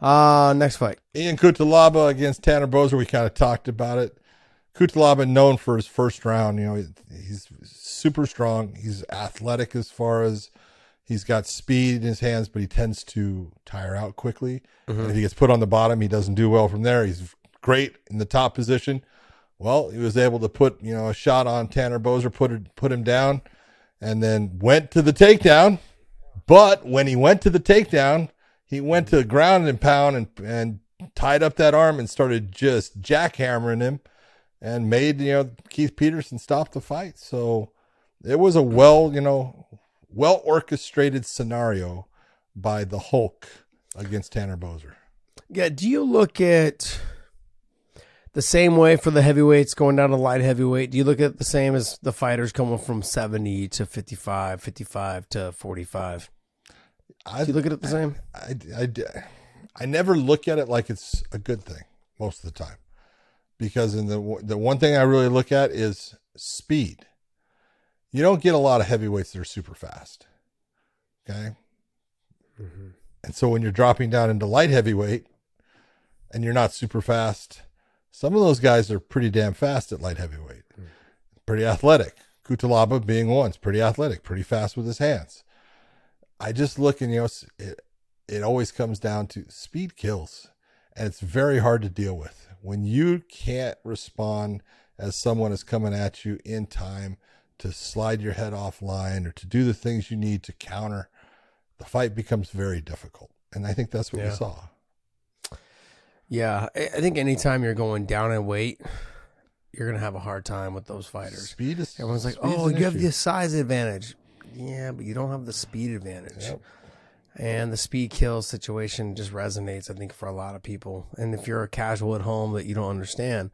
Uh next fight. Ion Cutelaba against Tanner Boser. We kind of talked about it. Cutelaba known for his first round. You know, he's super strong. He's athletic as far as he's got speed in his hands, but he tends to tire out quickly. Mm-hmm. And if he gets put on the bottom, he doesn't do well from there. He's great in the top position. Well, he was able to put you know a shot on Tanner Boser, put it, put him down, and then went to the takedown. But when he went to the takedown, he went to the ground and pound and and tied up that arm and started just jackhammering him. and made you know Keith Peterson stop the fight. So it was a well you know well orchestrated scenario by the Hulk against Tanner Boser. Yeah. Do you look at the same way for the heavyweights going down to light heavyweight? Do you look at it the same as the fighters coming from 70 to 55, 55 to 45? I, Do you look at it the same? I, I, I never look at it like it's a good thing most of the time because in the the one thing I really look at is speed. You don't get a lot of heavyweights that are super fast. Okay. Mm-hmm. And so when you're dropping down into light heavyweight and you're not super fast, some of those guys are pretty damn fast at light heavyweight. Mm. Pretty athletic. Cutelaba being one, is pretty athletic, pretty fast with his hands. I just look and you know it, it always comes down to speed kills and it's very hard to deal with when you can't respond as someone is coming at you in time to slide your head offline or to do the things you need to counter the fight becomes very difficult and i think that's what Yeah. we saw Yeah. I think anytime you're going down in weight, you're going to have a hard time with those fighters. speed is Everyone's like, oh, you have the size advantage. Yeah, but you don't have the speed advantage. Yep. And the speed kill situation just resonates, I think, for a lot of people. And if you're a casual at home that you don't understand,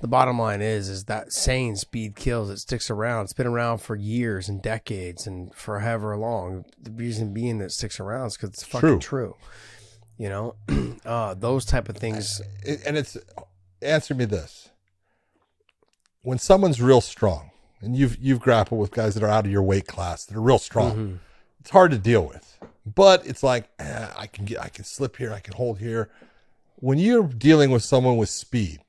the bottom line is, is that saying speed kills, it sticks around. It's been around for years and decades and forever long. The reason being that it sticks around is because it's fucking true. You know, uh, those type of things. And it's answer me this when someone's real strong and you've you've grappled with guys that are out of your weight class that are real strong Mm-hmm. it's hard to deal with but it's like eh, i can get i can slip here i can hold here when you're dealing with someone with speed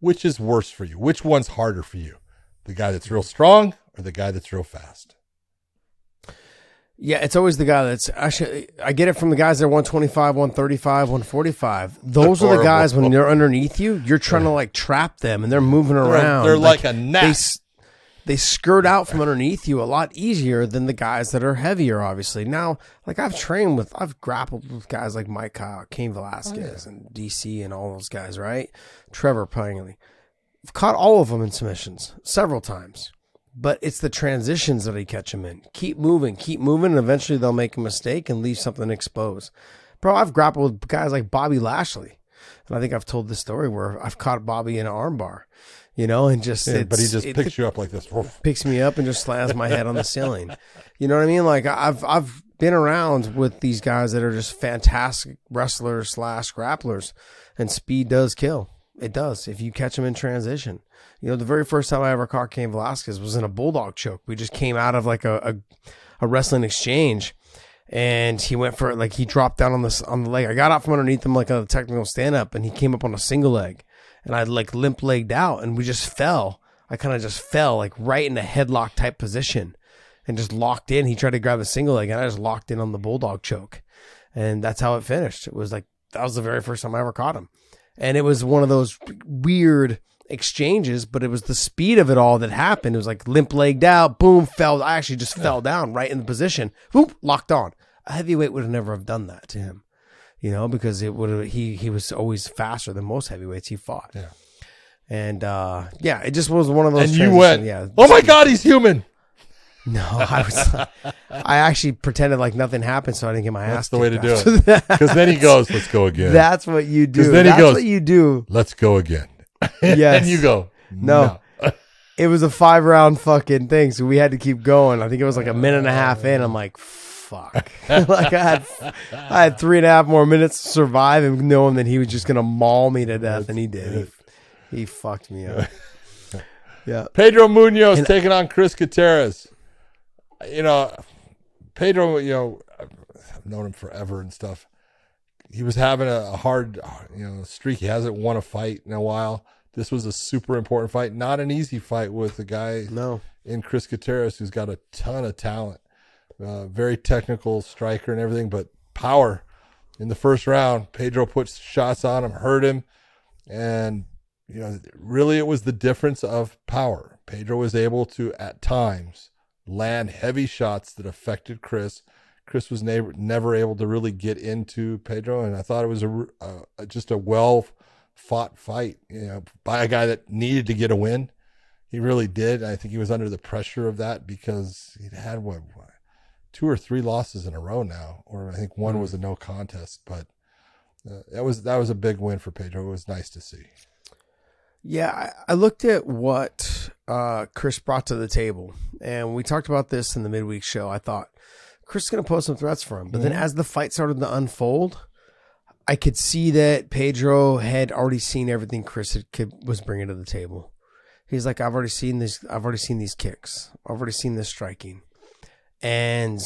which is worse for you which one's harder for you the guy that's real strong or the guy that's real fast Yeah, it's always the guy that's actually. I get it from the guys that are 125, 135, 145. Those are the guys when they're underneath you, you're trying to like trap them and they're moving around. they're like a They, gnat. They skirt out from underneath you a lot easier than the guys that are heavier, obviously. Now, like I've trained with, I've grappled with guys like Mike Kyle, Cain Velasquez, oh, and DC and all those guys, right? Trevor Prangley. I've caught all of them in submissions several times but it's the transitions that I catch them in. Keep moving, keep moving, and eventually they'll make a mistake and leave something exposed. Bro, I've grappled with guys like Bobby Lashley, and I think I've told this story where I've caught Bobby in an armbar, you know, and just Yeah, but he just it- picks you up like this picks me up and just slams my head on the ceiling. You know what I mean? Like I've I've been around with these guys that are just fantastic wrestlers slash grapplers, and speed does kill. It does if you catch them in transition. You know, the very first time I ever caught Cain Velasquez was in a bulldog choke. We just came out of like a a, a wrestling exchange. And he went for like he dropped down on this on the leg. I got out from underneath him like a technical stand up, and he came up on a single leg, and I like limp legged out, and we just fell. I kind of just fell like right in a headlock type position and just locked in. He tried to grab a single leg and I just locked in on the bulldog choke. And that's how it finished. It was like, that was the very first time I ever caught him. And it was one of those weird exchanges, but it was the speed of it all that happened. It was like limp legged out, boom, fell. I actually just fell down right in the position, whoop, locked on. A heavyweight would have never have done that to him, you know, because it would have, he, he was always faster than most heavyweights he fought. Yeah. And, uh, yeah, it just was one of those. and you went yeah. oh my god he's human No, I was. I actually pretended like nothing happened, so I didn't get my ass. that's the way to do it because then he goes let's go again That's what you do. then he That's goes- what you do. let's go again Yes. and you go No. It was a five round fucking thing, so we had to keep going. I think it was like a minute and a half in. I'm like, fuck. like I had, I had three and a half more minutes to survive, and knowing that he was just gonna maul me to death, and he did. He, he fucked me up. Yeah. Pedro Munhoz taking on Chris Gutierrez. You know, Pedro, you know, I've known him forever and stuff. He was having a, hard, you know, streak. He hasn't won a fight in a while. This was a super important fight, not an easy fight with a guy No. in Chris Gutierrez who's got a ton of talent, uh, very technical striker and everything, but power. In the first round, Pedro put shots on him, hurt him, and you know, really it was the difference of power. Pedro was able to at times land heavy shots that affected Chris. Chris was never never able to really get into Pedro, and I thought it was a, a just a well fought fight, you know, by a guy that needed to get a win. He really did. I think he was under the pressure of that because he'd had what two or three losses in a row now, or I think one was a no contest. But uh, that was that was a big win for Pedro. It was nice to see. Yeah, I, I looked at what uh, Chris brought to the table, and we talked about this in the midweek show. I thought Chris is going to pose some threats for him, but then as the fight started to unfold, I could see that Pedro had already seen everything Chris had, could, was bringing to the table. He's like, I've already seen this. I've already seen these kicks. I've already seen this striking, and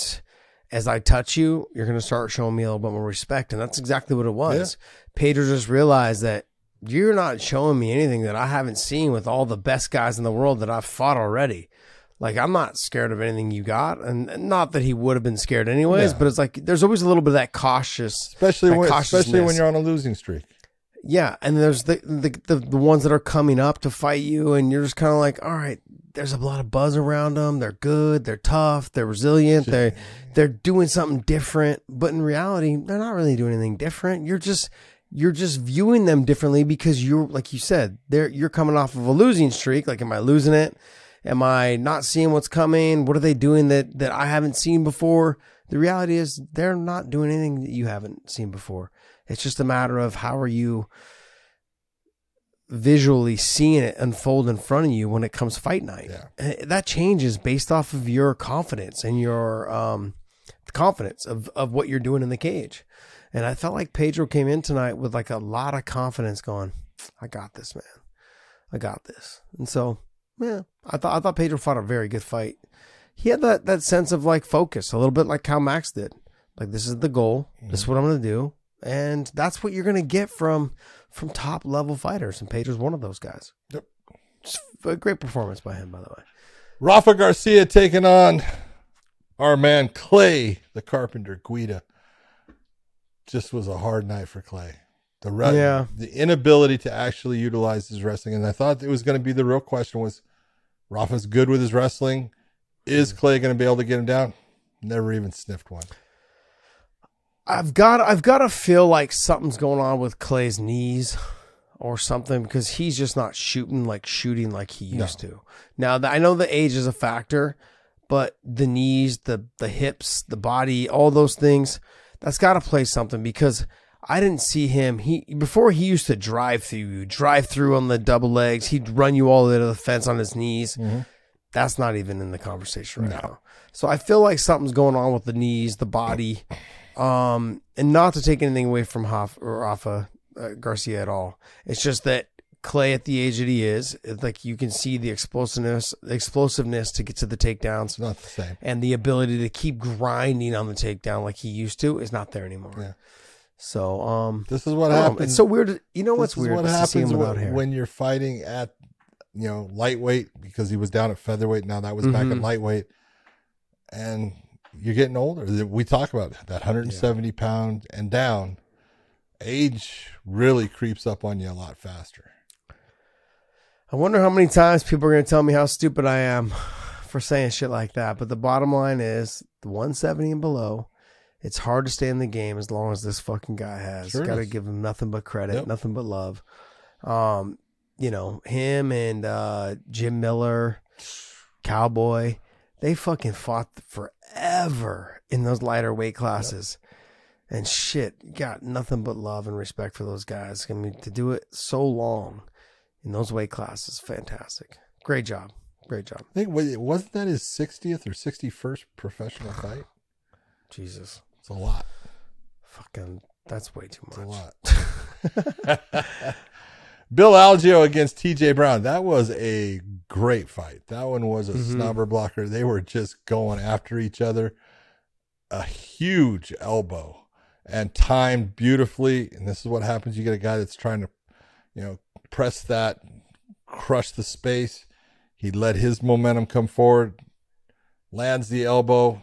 as I touch you, you're going to start showing me a little bit more respect, and that's exactly what it was. Pedro just realized that you're not showing me anything that I haven't seen with all the best guys in the world that I've fought already. Like I'm not scared of anything you got, and and not that he would have been scared anyways. Yeah. But it's like there's always a little bit of that cautious, Especially that when, especially when you're on a losing streak. yeah. And there's the the, the the ones that are coming up to fight you, and you're just kind of like, all right. There's a lot of buzz around them. They're good. They're tough. They're resilient. They they're doing something different. But in reality, they're not really doing anything different. You're just you're just viewing them differently because you're like you said, they're you're coming off of a losing streak. Like, am I losing it? Am I not seeing what's coming? What are they doing that that I haven't seen before? The reality is they're not doing anything that you haven't seen before. It's just a matter of how are you visually seeing it unfold in front of you when it comes fight night. Yeah. That changes based off of your confidence and your um, confidence of, of what you're doing in the cage. And I felt like Pedro came in tonight with like a lot of confidence going, I got this, man. I got this. And so, yeah, I thought I thought Pedro fought a very good fight. He had that that sense of like focus, a little bit like how Max did. Like this is the goal. This is what I'm gonna do. And that's what you're gonna get from from top level fighters. And Pedro's one of those guys. Yep. Just a great performance by him, by the way. Rafa Garcia taking on our man Clay, the Carpenter Guida. Just was a hard night for Clay. The re- Yeah. the inability to actually utilize his wrestling, and I thought it was going to be the real question: was Rafa's good with his wrestling? Is mm. Clay going to be able to get him down? Never even sniffed one. I've got I've got to feel like something's going on with Clay's knees or something because he's just not shooting like shooting like he used to. Now I know the age is a factor, but the knees, the the hips, the body, all those things, that's got to play something because I didn't see him. He before he used to drive through you, drive through on the double legs. He'd run you all the way to the fence on his knees. Mm-hmm. That's not even in the conversation right now. So I feel like something's going on with the knees, the body, um, and not to take anything away from Hoff or Rafa uh, Garcia at all. It's just that Clay, at the age that he is, like you can see the explosiveness, explosiveness to get to the takedowns, not the same. and the ability to keep grinding on the takedown like he used to is not there anymore. Yeah. So, um, This is what I happens. It's so weird. You know what's weird? What is to see happens when, when you're fighting at you know lightweight because he was down at featherweight. Now that was back Mm-hmm. at lightweight, and you're getting older. We talk about that, that 170 pound and down. Age really creeps up on you a lot faster. I wonder how many times people are going to tell me how stupid I am for saying shit like that. But the bottom line is the 170 and below, it's hard to stay in the game as long as this fucking guy has. Sure Got to give him nothing but credit, Yep. nothing but love. Um, you know, him and uh, Jim Miller, Cowboy, they fucking fought forever in those lighter weight classes. And shit, you got nothing but love and respect for those guys. I mean, to do it so long in those weight classes, fantastic. Great job. Great job. I think wa- wasn't that his 60th or 61st professional fight? Jesus. It's a lot. Fucking, that's way too It's a much. lot. Bill Algeo against TJ Brown. That was a great fight. That one was a Mhm. snobber blocker. They were just going after each other. A huge elbow and timed beautifully. And this is what happens. You get a guy that's trying to, you know, press that, crush the space. He let his momentum come forward, lands the elbow.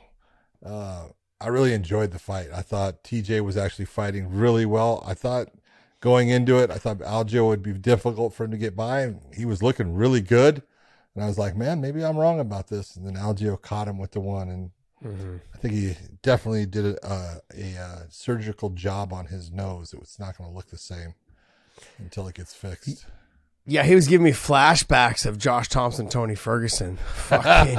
Uh, I really enjoyed the fight. I thought TJ was actually fighting really well. I thought going into it, I thought Algeo would be difficult for him to get by. and He was looking really good. And I was like, man, maybe I'm wrong about this. And then Algeo caught him with the one. And I think he definitely did a, uh, a uh, surgical job on his nose. It was not going to look the same. until it gets fixed. Yeah, he was giving me flashbacks of Josh Thomson, Tony Ferguson. Fucking,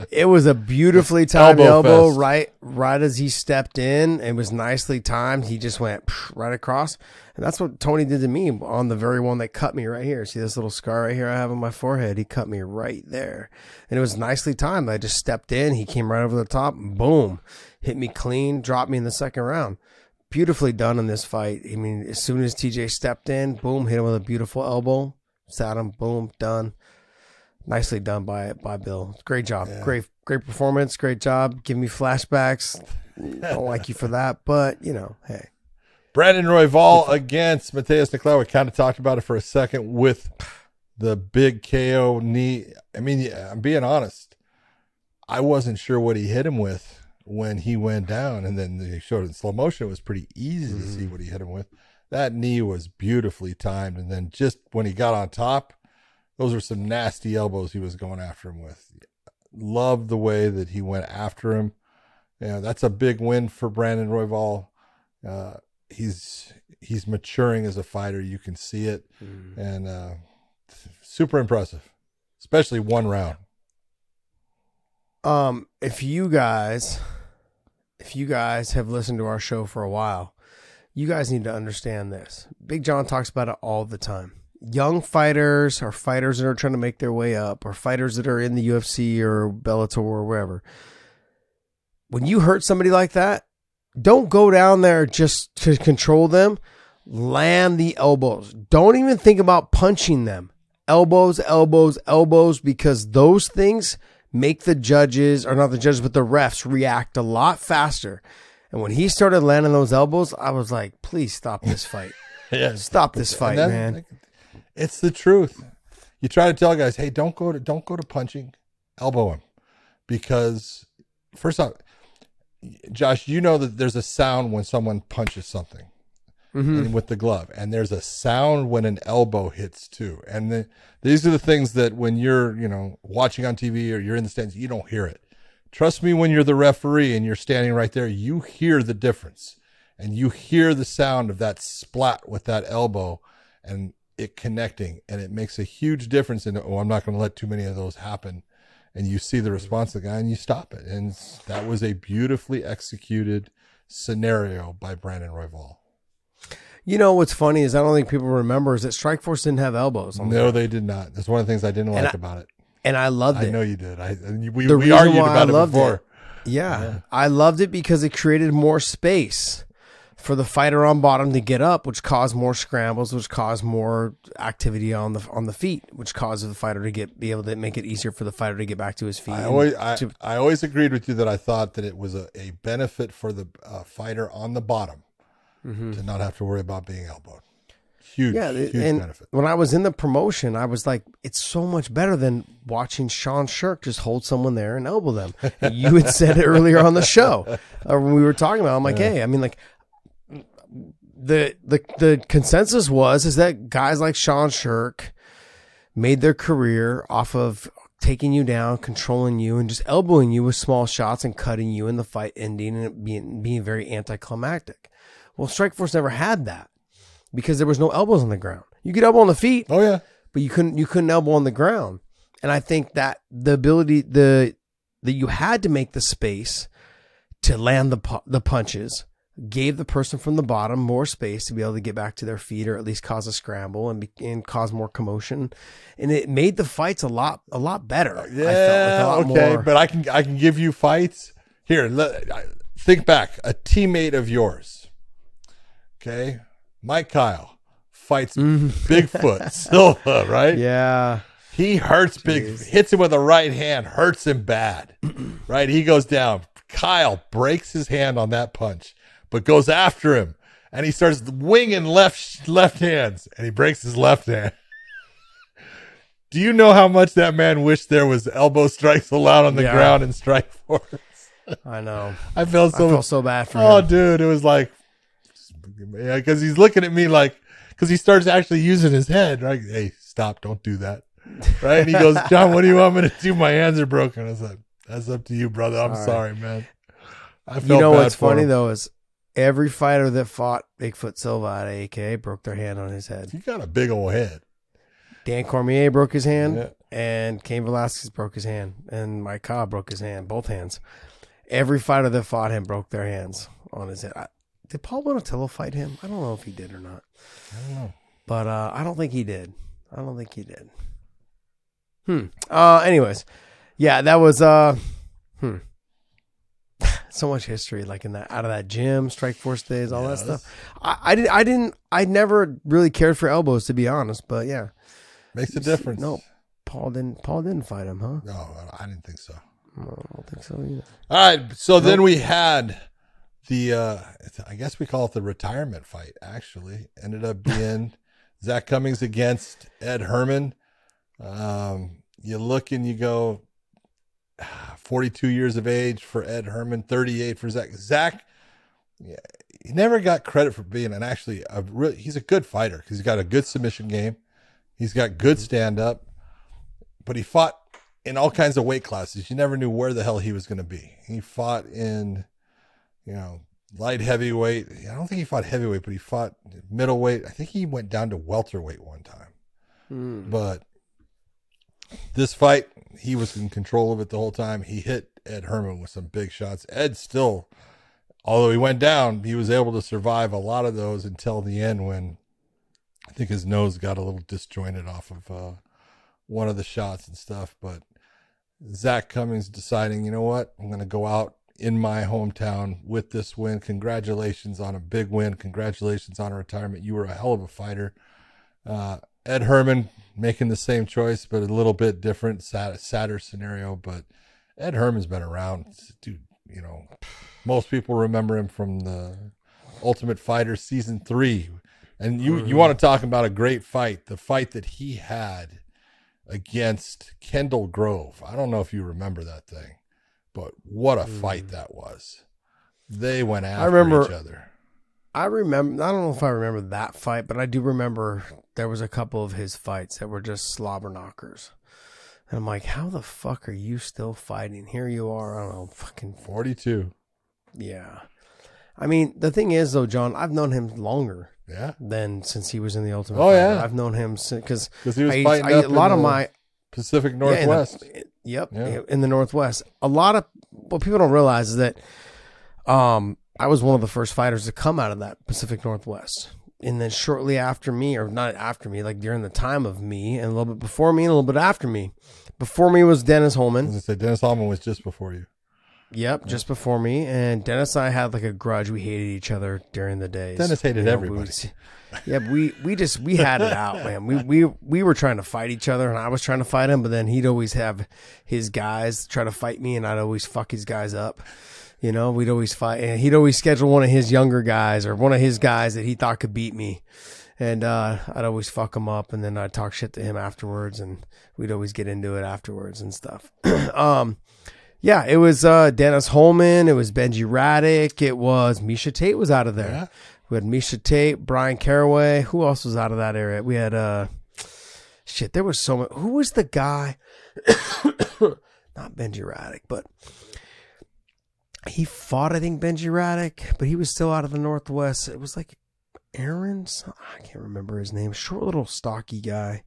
it was a beautifully timed Elbow elbow, right, right as he stepped in. It was nicely timed. He just went right across, and that's what Tony did to me on the very one that cut me right here. See this little scar right here I have on my forehead? He cut me right there, and it was nicely timed. I just stepped in. He came right over the top, boom, hit me clean, dropped me in the second round beautifully done in this fight. I mean, as soon as TJ stepped in, boom, hit him with a beautiful elbow, sat him, boom, done. Nicely done by by Bill. Great job. Great great performance. Great job. Give me flashbacks. Don't like you for that, but you know, hey. Brandon Royval against Matheus Nicolau. We kind of talked about it for a second with the big KO knee. I mean, yeah, I'm being honest. I wasn't sure what he hit him with when he went down, and then they showed it in slow motion. It was pretty easy to see what he hit him with. That knee was beautifully timed, and then just when he got on top, those were some nasty elbows he was going after him with. Love the way that he went after him. Yeah, that's a big win for Brandon Royval. Uh, he's he's maturing as a fighter. You can see it, and uh, super impressive, especially one round. Um, if you guys, if you guys have listened to our show for a while, you guys need to understand this. Big John talks about it all the time. Young fighters or fighters that are trying to make their way up or fighters that are in the UFC or Bellator or wherever. When you hurt somebody like that, don't go down there just to control them. Land the elbows. Don't even think about punching them. Elbows, elbows, elbows, because those things make the judges, or not the judges, but the refs react a lot faster. And when he started landing those elbows, I was like, please stop this fight. Yeah, Stop this fight, that- man. It's the truth. You try to tell guys, hey, don't go to don't go to punching, elbow him, because first off, Josh, you know that there's a sound when someone punches something, and mm-hmm. with the glove, and there's a sound when an elbow hits too. And the, these are the things that when you're you know watching on TV or you're in the stands, you don't hear it. Trust me, when you're the referee and you're standing right there, you hear the difference, and you hear the sound of that splat with that elbow, and it connecting, and it makes a huge difference. In oh, I'm not going to let too many of those happen and you see the response of the guy and you stop it. And that was a beautifully executed scenario by Brandon Royval. You know what's funny is I don't think people remember is that Strikeforce didn't have elbows. No, they did not. That's one of the things I didn't And like I- about it. and I loved it. I know you did. I we, The we argued about it loved before. it- Yeah, I loved it because it created more space for the fighter on bottom to get up, which caused more scrambles, which caused more activity on the on the feet, which caused the fighter to get be able to make it easier for the fighter to get back to his feet. I always, I, to- I always agreed with you that I thought that it was a, a benefit for the uh, fighter on the bottom to not have to worry about being elbowed. Huge, Mm-hmm. yeah, huge and benefit. when I was in the promotion, I was like, it's so much better than watching Sean Sherk just hold someone there and elbow them. you had said it earlier on the show, or when we were talking about. it. I'm like, hey, I mean, like the the the consensus was is that guys like Sean Sherk made their career off of taking you down, controlling you, and just elbowing you with small shots and cutting you in the fight ending and being being very anticlimactic. Well, Strikeforce never had that because there was no elbows on the ground. You could elbow on the feet, Oh yeah, but you couldn't you couldn't elbow on the ground. And I think that the ability the that you had to make the space to land the the punches gave the person from the bottom more space to be able to get back to their feet or at least cause a scramble and be, and cause more commotion and it made the fights a lot a lot better. I felt like yeah, a lot okay. more- But I can I can give you fights here. Let, think back. A teammate of yours, okay, Mike Kyle fights mm. Bigfoot Silva, right? Yeah. He hurts big, hits him with a right hand, hurts him bad. right? He goes down. Kyle breaks his hand on that punch, but goes after him. And he starts winging left left hands, and he breaks his left hand. Do you know how much that man wished there was elbow strikes allowed on the Yeah. ground in strike force? I know. I felt I so felt so bad for Oh, him. Oh, dude, it was like, yeah, because he's looking at me like, because he starts actually using his head, right? Hey, stop, don't do that, right? And he goes, John, what do you want me to do? My hands are broken. I like, that's up to you, brother. I'm Sorry. man. I felt You know what's funny him. though is Every fighter that fought Bigfoot Silva at AK broke their hand on his head. You got a big old head. Dan Cormier broke his hand, Yeah. and Cain Velasquez broke his hand, and Mike Cobb broke his hand, both hands. Every fighter that fought him broke their hands on his head. I, did Paul Buentello fight him? I don't know if he did or not, I don't know. but uh, I don't think he did. I don't think he did. Hmm. Uh. Anyways, yeah, that was uh. Hmm. so much history, like in that out of that gym, Strike Force days, all that stuff. I, I did. I didn't. I never really cared for elbows, to be honest. But yeah, Makes a difference. No, Paul didn't. Paul didn't fight him, huh? No, I didn't think so. No, I don't think so either. All right. So then we had the, uh, I guess we call it the retirement fight, actually. Ended up being Zak Cummings against Ed Herman. Um, you look and you go, ah, 42 years of age for Ed Herman, 38 for Zak. Zak, yeah, he never got credit for being an actually a real, he's a good fighter because he's got a good submission game. He's got good stand up, but he fought in all kinds of weight classes. You never knew where the hell he was going to be. He fought in, you know, light heavyweight. I don't think he fought heavyweight, but he fought middleweight. I think he went down to welterweight one time. Hmm. But this fight, he was in control of it the whole time. He hit Ed Herman with some big shots. Ed still, although he went down, he was able to survive a lot of those until the end when I think his nose got a little disjointed off of uh, one of the shots and stuff. But Zak Cummings deciding, you know what, I'm going to go out in my hometown with this win. Congratulations on a big win. Congratulations on a retirement. You were a hell of a fighter. Uh, Ed Herman making the same choice, but a little bit different, sad, sadder scenario. But Ed Herman's been around, dude. You know, most people remember him from the Ultimate Fighter season three, and you you want to talk about a great fight? The fight that he had against Kendall Grove. I don't know if you remember that thing, but what a fight mm. that was. They went after remember- each other. I remember. I don't know if I remember that fight, but I do remember there was a couple of his fights that were just slobber knockers. And I'm like, how the fuck are you still fighting? Here you are. I don't know, fucking 42. yeah. I mean, the thing is though, John, I've known him longer Yeah. than since he was in the Ultimate. Oh, Fighter. yeah. I've known him since because 'Cause he was I, fighting I- a lot of my Pacific Yeah, in the- Northwest. Yep, Yeah. in the Northwest. A lot of what people don't realize is that um, I was one of the first fighters to come out of that Pacific Northwest. And then shortly after me, or not after me, like during the time of me, and a little bit before me, and a little bit after me. Before me was Dennis I was Hallman. gonna say Dennis Hallman was just before you. Yep, just before me. And Dennis and I had like a grudge. We hated each other during the days. Dennis hated we everybody. would- yeah, we we just we had it out, man. We we we were trying to fight each other, and I was trying to fight him. But then he'd always have his guys try to fight me, and I'd always fuck his guys up. You know, we'd always fight, and he'd always schedule one of his younger guys or one of his guys that he thought could beat me, and uh, I'd always fuck him up, and then I'd talk shit to him afterwards, and we'd always get into it afterwards and stuff. um, yeah, it was uh, Dennis Hallman, it was Benji Radach, it was Miesha Tate was out of there. Yeah. We had Miesha Tate, Bryan Caraway. Who else was out of that area? We had uh, shit. There was so much. Who was the guy? Not Benji Radach, but he fought. I think Benji Radach, but he was still out of the Northwest. It was like Aaron. I can't remember his name. Short little stocky guy.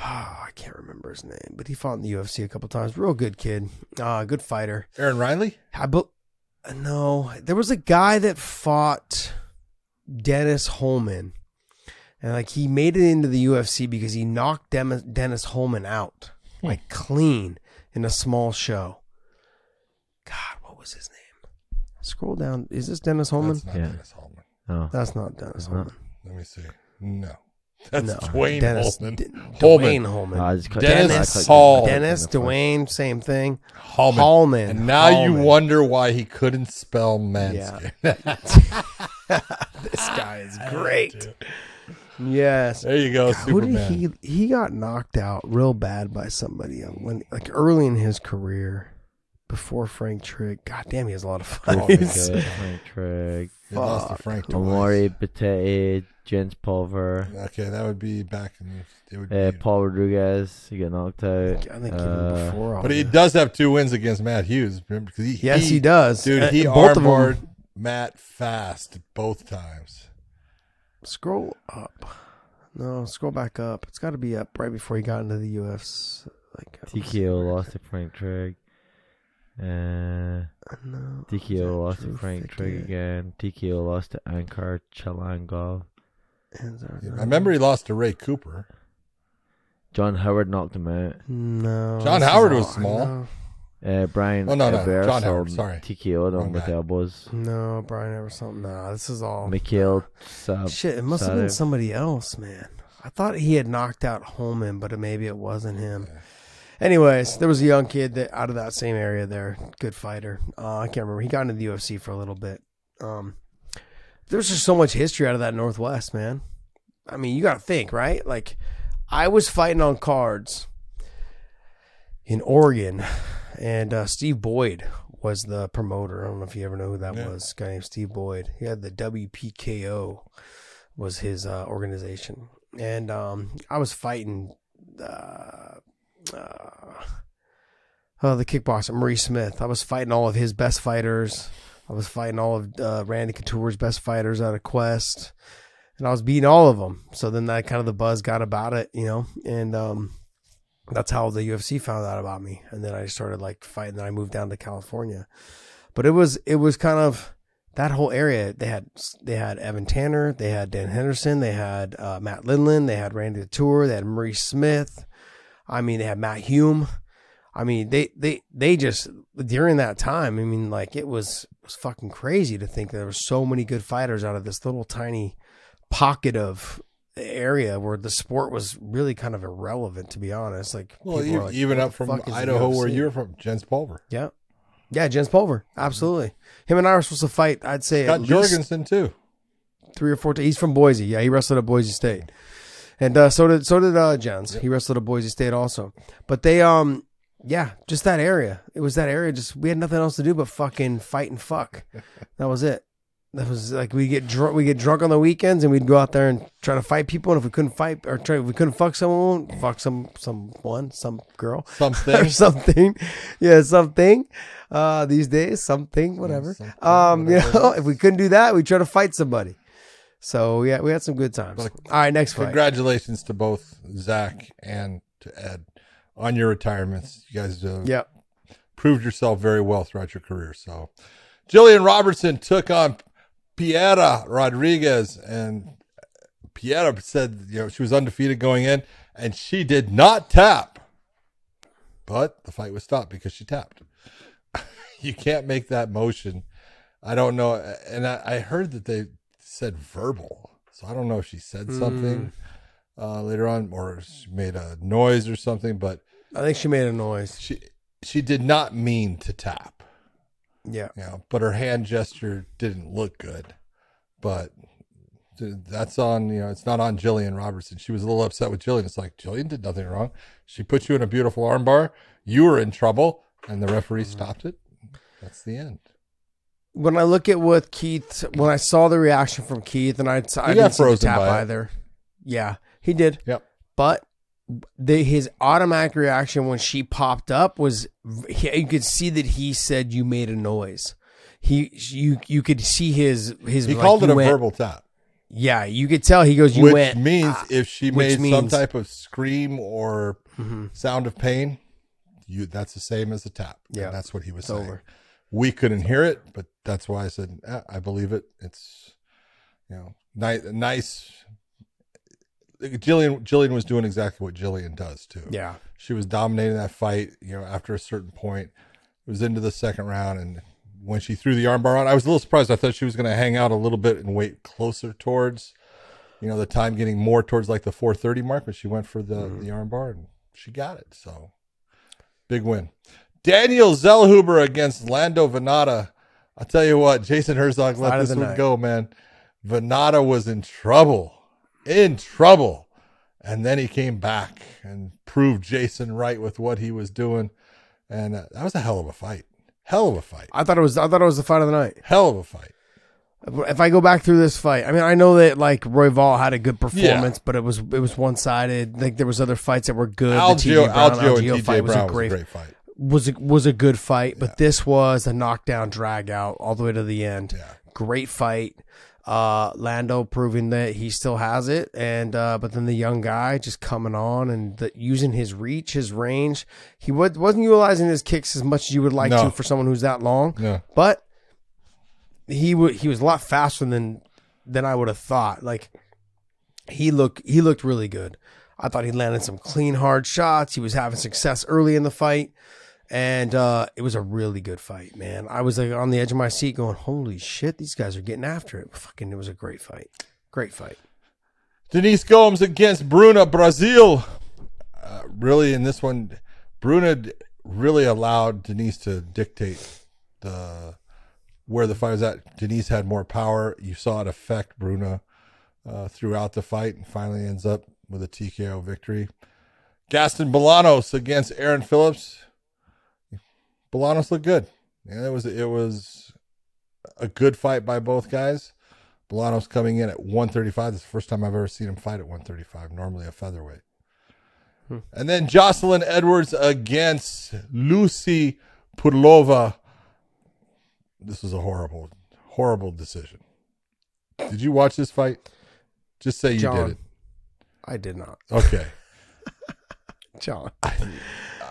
Oh, I can't remember his name, but he fought in the UFC a couple times. Real good kid. Uh, good fighter. Aaron Riley? I bel no, there was a guy that fought Dennis Hallman, and like he made it into the UFC because he knocked Dem- Dennis Hallman out like clean in a small show. God, what was his name? Scroll down. Is this Dennis Hallman? That's not Yeah. Dennis Hallman. Oh, That's not Dennis Hallman. Let me see. No. That's No, Dwayne Dennis, Holman. D- Holman. Dwayne Holman. I just cut- Dennis Hall. Dennis, in the flesh. Dwayne, same thing. Hallman. Hallman. And now you wonder why he couldn't spell manscaped. This guy is great. Yes. there you go, Who did he? He got knocked out real bad by somebody uh, when, like early in his career, before Frank Trigg. God damn, he has a lot of Oh, fights. Okay, Frank Trigg, He lost to Frank twice. Amaury Bitetti, Jens Pulver, Okay, that would be back in it would uh, be, Paul Rodriguez. He got knocked out. I think even Uh, before. all But he that. does have two wins against Matt Hughes. Remember? 'Cause he, Yes, he, does. Dude, Uh, he both of them- Matt Fast both times. Scroll up. No, scroll back up. It's got to be up right before he got into the UFC. Like uh, TKO lost to Frank Trigg. Uh, No, TKO lost to Frank Trigg again. TKO lost to Ansar Chalangov. Hands I remember he lost to Ray Cooper. John Howard knocked him out. No. John Howard was small. no. Uh, Brian Oh, no, no, Everson John Howard, sorry. TKO'd Wrong him with elbows. No, Brian ever something. No, this is all. Mikhail Sab- Shit, it must have been somebody else, man. I thought he had knocked out Hallman, but maybe it wasn't him. Anyways, there was a young kid that out of that same area there, good fighter. Uh, I can't remember. He got into the UFC for a little bit. Um, there's just so much history out of that Northwest, man. I mean, you got to think, right? Like, I was fighting on cards in Oregon, and uh, Steve Boyd was the promoter. I don't know if you ever know who that Yeah. was. Guy named Steve Boyd. He had the WPKO was his uh, organization, and um, I was fighting. Uh, uh, oh, the kickboxer Maurice Smith. I was fighting all of his best fighters. I was fighting all of uh, Randy Couture's best fighters out of Quest, and I was beating all of them. So then that kind of the buzz got about it, you know, and um, that's how the UFC found out about me. And then I started like fighting. Then I moved down to California, but it was it was kind of that whole area. They had they had Evan Tanner, they had Dan Henderson, they had uh, Matt Lindland, they had Randy Couture, they had Maurice Smith. I mean, they had Matt Hume. I mean, they they they just during that time. I mean, like it was it was fucking crazy to think there were so many good fighters out of this little tiny pocket of area where the sport was really kind of irrelevant, to be honest. Like, Well, e- like, even up from fuck is the Idaho, where you're from, Jens Pulver. Yeah, yeah, Jens Pulver, mm-hmm. absolutely. Him and I were supposed to fight. I'd say least Jorgensen too. three or four. T- he's from Boise. Yeah, he wrestled at Boise State, and uh, so did so did uh, Jens. He wrestled at Boise State also. But they, um, yeah, just that area. It was that area. Just we had nothing else to do but fucking fight and fuck. That was it. That was like we get drunk. We get drunk on the weekends, and we'd go out there and try to fight people. And if we couldn't fight or try, if we couldn't fuck someone, fuck some someone, some girl or Something. something. Yeah, something. Uh, these days, something, whatever. something, um, whatever you know, if we couldn't do that, we try to fight somebody. So yeah, we had some good times. All right, next fight. Congratulations to both Zak and to Ed on your retirements. You guys uh, Yep. proved yourself very well throughout your career. So, Jillian Robertson took on Piera Rodriguez, and Piera said you know she was undefeated going in, and she did not tap, but the fight was stopped because she tapped. you can't make that motion. I don't know, and I, I heard that they said verbal, so I don't know if she said something uh, later on or she made a noise or something, but I think she made a noise. she she did not mean to tap Yeah. you know, but her hand gesture didn't look good. But that's on, you know, it's not on Jillian Robertson. She was a little upset with Jillian. It's like, Jillian did nothing wrong. She put you in a beautiful armbar. You were in trouble, and the referee Mm-hmm. stopped it. That's the end. When I look at what Keith, when I saw the reaction from Keith, and I, I didn't see the tap either. Yeah, he did. Yep. But the his automatic reaction when she popped up was he, you could see that he said you made a noise. He you you could see his his He like, called it a went- verbal tap, Yeah, you could tell. He goes, "You which went." means ah, if she made some type of scream or Mhm. sound of pain, you that's the same as a tap. Yeah. that's what he was It's saying. over. We couldn't hear it, but that's why I said eh, I believe it. It's you know nice, nice. Jillian Jillian was doing exactly what Jillian does too. Yeah, she was dominating that fight. You know, after a certain point, it was into the second round, and when she threw the armbar on, I was a little surprised. I thought she was going to hang out a little bit and wait closer towards, you know, the time getting more towards like the 4:30 mark, but she went for the the armbar and she got it. So big win. Daniel Zellhuber against Lando Vannata. I'll tell you what, Jason Herzog let this one night. go, man. Vannata was in trouble, in trouble. And then he came back and proved Jason right with what he was doing. And uh, that was a hell of a fight. Hell of a fight. I thought it was. I thought it was the fight of the night. Hell of a fight. If I go back through this fight, I mean, I know that like Royval had a good performance, but it was it was one sided. Like there was other fights that were good. Algeo, the TJ Brown, Algeo and Algeo fight was a great was a great fight. Was a, was a good fight, but this was a knockdown drag out all the way to the end. Yeah. great fight. Uh, Lando proving that he still has it, and uh, but then the young guy just coming on and the, using his reach, his range. He wa- wasn't utilizing his kicks as much as you would like No. to for someone who's that long, No. but he w- he was a lot faster than than I would have thought. Like he looked he looked really good. I thought he landed some clean hard shots. He was having success early in the fight. And uh, it was a really good fight, man. I was like on the edge of my seat going, Holy shit, these guys are getting after it. Fucking it was a great fight. Great fight. Denise Gomes against Bruna Brasil. Uh, really, in this one, Bruna really allowed Denise to dictate the where the fight was at. Denise had more power. You saw it affect Bruna uh, throughout the fight, and finally ends up with a TKO victory. Gaston Bolanos against Aaron Phillips. Bolanos looked good. Yeah, it was it was a good fight by both guys. Bolanos coming in at 135. This is the first time I've ever seen him fight at 135. Normally a featherweight. Hmm. And then Jocelyn Edwards against Lucie Pudilova. This was a horrible, horrible decision. Did you watch this fight? Just say you John. did it. I did not. Okay. John. I,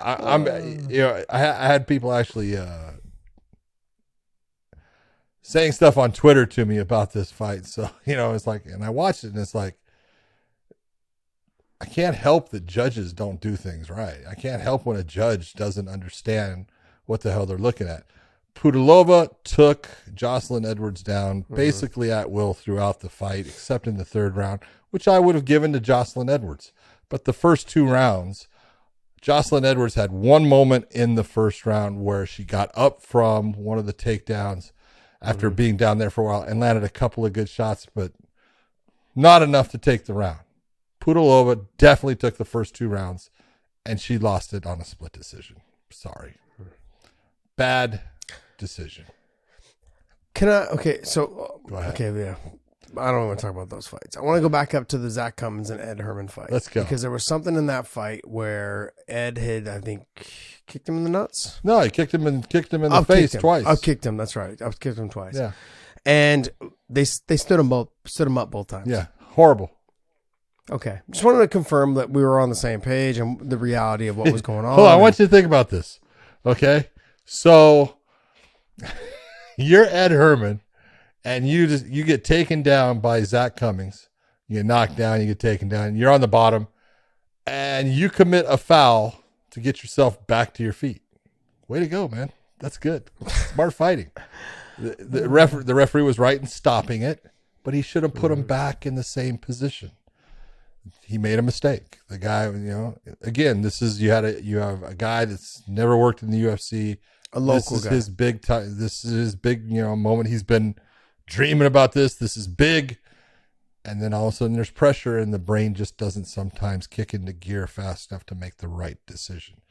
I'm, you know, I, I had people actually uh, saying stuff on Twitter to me about this fight. So you know, it's like, and I watched it, and it's like, I can't help that judges don't do things right. I can't help when a judge doesn't understand what the hell they're looking at. Pudilova took Jocelyn Edwards down basically at will throughout the fight, except in the third round, which I would have given to Jocelyn Edwards. But the first two rounds, Jocelyn Edwards had one moment in the first round where she got up from one of the takedowns after mm-hmm. being down there for a while and landed a couple of good shots, but not enough to take the round. Pudilova definitely took the first two rounds and she lost it on a split decision. Sorry. Bad decision. Can I? Okay, so Go ahead. okay, yeah. I don't want to talk about those fights. I want to go back up to the Zak Cummings and Ed Herman fight. Let's go. because there was something in that fight where Ed had, I think, kicked him in the nuts. No, he kicked him and kicked him in the oh, I've face twice. I've kicked him. That's right. I've kicked him twice. Yeah. and they they stood him both stood him up both times. Yeah. Horrible. Okay. Just wanted to confirm that we were on the same page and the reality of what was going on. Hold on, I want you to think about this. Okay. So you're Ed Herman and you just you get taken down by Zak Cummings. You get knocked down, you get taken down, you're on the bottom, and you commit a foul to get yourself back to your feet. Way to go, man. That's good. Smart fighting. The, the, ref, the referee was right in stopping it, but he should have put him back in the same position he made a mistake. The guy, you know, again, this is you had a you have a guy that's never worked in the UFC. a local this is guy. his big time. This is his big, you know, moment. He's been dreaming about this. This is big, and then all of a sudden there's pressure, and the brain just doesn't sometimes kick into gear fast enough to make the right decision.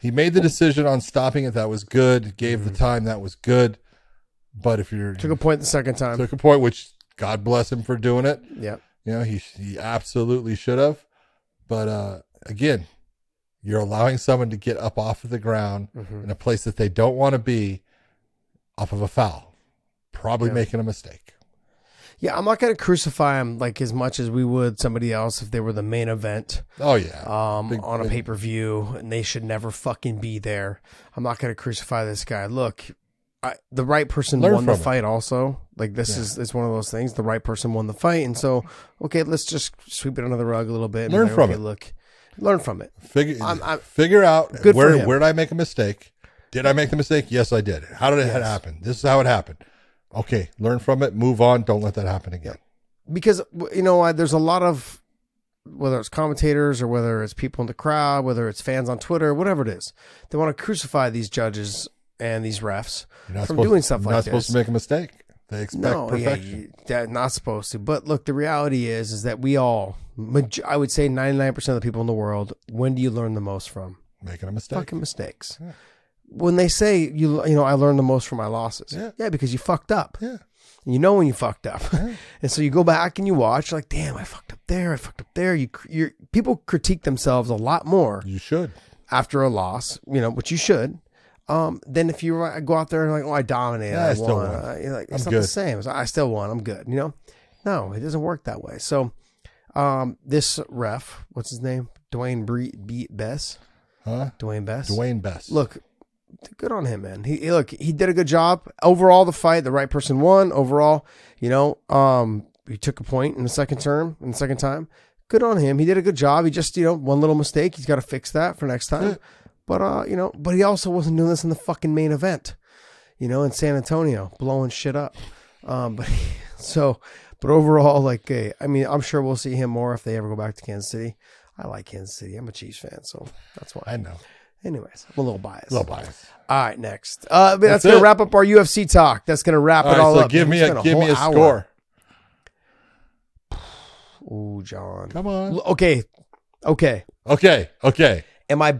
He made the decision on stopping it. That was good. Gave the time. That was good. But if you're Mm-hmm. Took a point the second time. took a point, which God bless him for doing it. Yeah, You know, he he absolutely should have. But uh, again, you're allowing someone to get up off of the ground Mm-hmm. in a place that they don't want to be off of a foul. Probably Yeah. making a mistake. Yeah, I'm not going to crucify him like as much as we would somebody else if they were the main event Oh yeah. um, Big- on a pay per view and they should never fucking be there. I'm not going to crucify this guy. Look, I, the right person Learn won the it. fight. Also, like this is it's one of those things. The right person won the fight, and so okay, let's just sweep it under the rug a little bit. and Learn like, from okay, it. Look, learn from it. Figure I'm- I'm- figure out where where did I make a mistake? Did I make the mistake? Yes, I did. How did it happen? This is how it happened. Okay, learn from it. Move on. Don't let that happen again. because you know what, there's a lot of whether it's commentators or whether it's people in the crowd, whether it's fans on Twitter, whatever it is, they want to crucify these judges and these refs from supposed doing stuff you're like not supposed this. to make a mistake. They expect no, yeah, perfection. you, not supposed to. But look, the reality is, is that we all, I would say, ninety nine percent of the people in the world, when do you learn the most from? Making a mistake. Fucking mistakes. When they say you, you know, I learned the most from my losses. Yeah. yeah because you fucked up. Yeah. And you know when you fucked up, yeah. and so you go back and you watch, like, damn, I fucked up there, I fucked up there. You, you, people critique themselves a lot more You should. after a loss, you know, which you should. Um, then if you go out there and like, oh, I dominated, Yeah, I I, still won. won. Uh, you're like, I'm it's not the same. It's, I still won. I'm good. You know, no, it doesn't work that way. So, um, this ref, what's his name? Dwayne Bre- Be- Bess. Huh? Dwayne Bess. Dwayne Bess. Look, good on him, man. He he- look, he did a good job overall. The fight, the right person won overall. You know, um, he took a point in the second term, in the second time. Good on him. He did a good job. He just, you know, one little mistake. He's got to fix that for next time. But uh, you know, but he also wasn't doing this in the fucking main event. You know, in San Antonio, blowing shit up. Um, but so, but overall, like, hey, I mean, I'm sure we'll see him more if they ever go back to Kansas City. I like Kansas City. I'm a Chiefs fan, so that's why. I know. Anyways, I'm a little biased. A little biased. All right, next. Uh, that's, That's gonna it. wrap up our UFC talk. That's gonna wrap All it right, all so up. give me a spent give me a hour. score. Ooh, John. Come on. Okay, okay. Okay. Okay. Am I?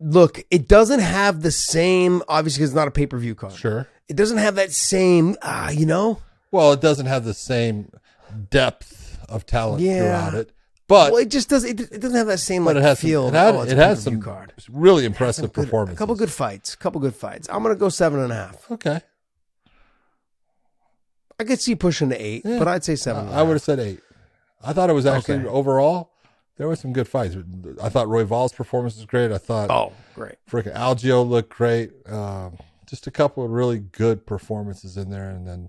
Look, it doesn't have the same. Obviously, 'cause it's not a pay per view card. Sure. It doesn't have that same. Ah, you know. Well, it doesn't have the same depth of talent Yeah. throughout it, but well, it just does. It, it doesn't have that same like it has feel. some, it, had, oh, it has some card. really impressive good- performances. A couple good fights. A couple good fights. I'm gonna go seven and a half. Okay. I could see pushing to eight, Yeah. but I'd say seven. and a I would have said eight. I thought it was actually Okay. overall there were some good fights. I thought Royval's performance was great. I thought Oh, great. freaking Algeo looked great. Um, just a couple of really good performances in there, and then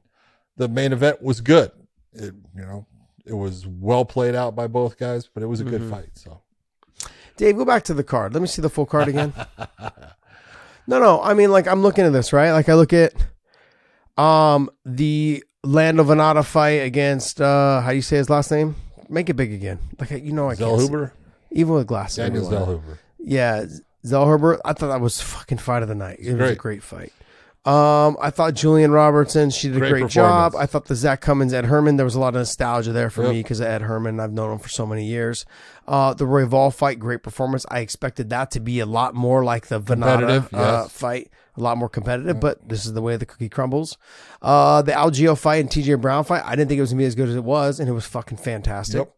the main event was good. It you know it was well played out by both guys, but it was a good Mm-hmm. fight. So Dave, go back to the card. Let me see the full card again. no, no. I mean, like I'm looking at this, right? Like I look at um the Lando Vannata fight against uh how do you say his last name? Make it big again. Like you know I can't. see- Even with glasses. Daniel. Zellhuber. Yeah, Zellhuber. I thought that was fucking fight of the night. It was a Great. great fight. Um, I thought Gillian Robertson, she did a Great great, job. I thought the Zak Cummings, Ed Herman, there was a lot of nostalgia there for Yep. me because Ed Herman. I've known him for so many years. Uh, the Royval fight, great performance. I expected that to be a lot more like the Vannata Competitive, uh, fight, a lot more competitive, but this is the way the cookie crumbles. Uh, the Algeo fight and TJ Brown fight, I didn't think it was going to be as good as it was, and it was fucking fantastic. Yep.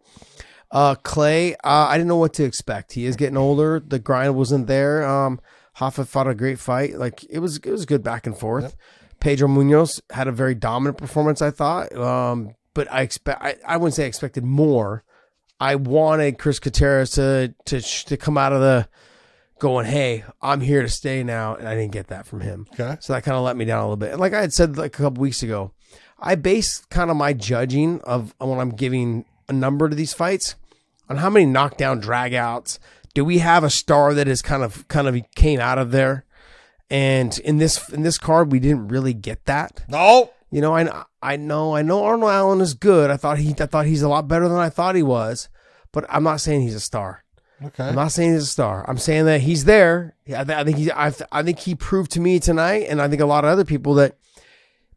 Uh, Clay, uh, I didn't know what to expect. He is getting older. The grind wasn't there. Um, Hoffa fought a great fight. Like it was, it was good back and forth. Pedro Munhoz had a very dominant performance. I thought, um, but I expect, I, I wouldn't say I expected more. I wanted Chris Gutierrez to to to come out of the going, hey, I'm here to stay now, and I didn't get that from him. Okay. So that kind of let me down a little bit. And like I had said like a couple weeks ago, I base kind of my judging of when I'm giving a number to these fights on how many knockdown dragouts. Do we have a star that is kind of kind of came out of there? And in this in this card, we didn't really get that. No. You know, I I know I know Arnold Allen is good. I thought he I thought he's a lot better than I thought he was, but I'm not saying he's a star. Okay. I'm not saying he's a star. I'm saying that he's there. I, th- I think he I, th- I think he proved to me tonight, and I think a lot of other people that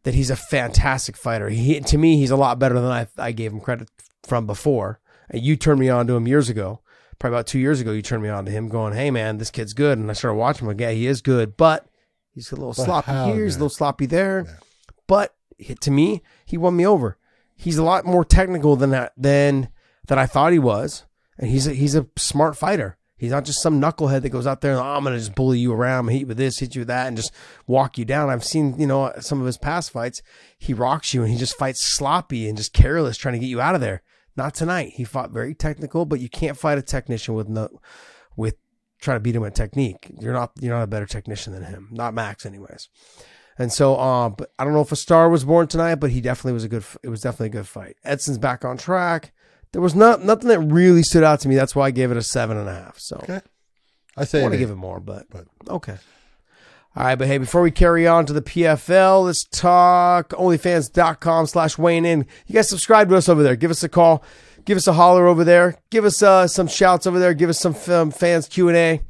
that he's a fantastic fighter. He to me, he's a lot better than I I gave him credit from before. And you turned me on to him years ago, probably about two years ago. You turned me on to him, going, "Hey man, this kid's good." And I started watching him. Like, yeah, he is good, but he's a little But sloppy here. He's a little sloppy there. But to me, he won me over. He's a lot more technical than that than that I thought he was, and he's a, he's a smart fighter. He's not just some knucklehead that goes out there and oh, I'm gonna just bully you around, hit you with this, hit you with that, and just walk you down. I've seen you know some of his past fights. He rocks you and he just fights sloppy and just careless, trying to get you out of there. Not tonight. He fought very technical, but you can't fight a technician with no with trying to beat him at technique. You're not you're not a better technician than him. Not Max, anyways. And so, um, but I don't know if a star was born tonight, but he definitely was a good. It was definitely a good fight. Edson's back on track. There was not nothing that really stood out to me. That's why I gave it a seven and a half. So Okay. I I want to give it more, but, but- okay. All right, but hey, before we carry on to the PFL, let's talk onlyfans.com slash Weighing In. You guys subscribe to us over there. Give us a call. Give us a holler over there. Give us uh, some shouts over there. Give us some um, fans Q&A.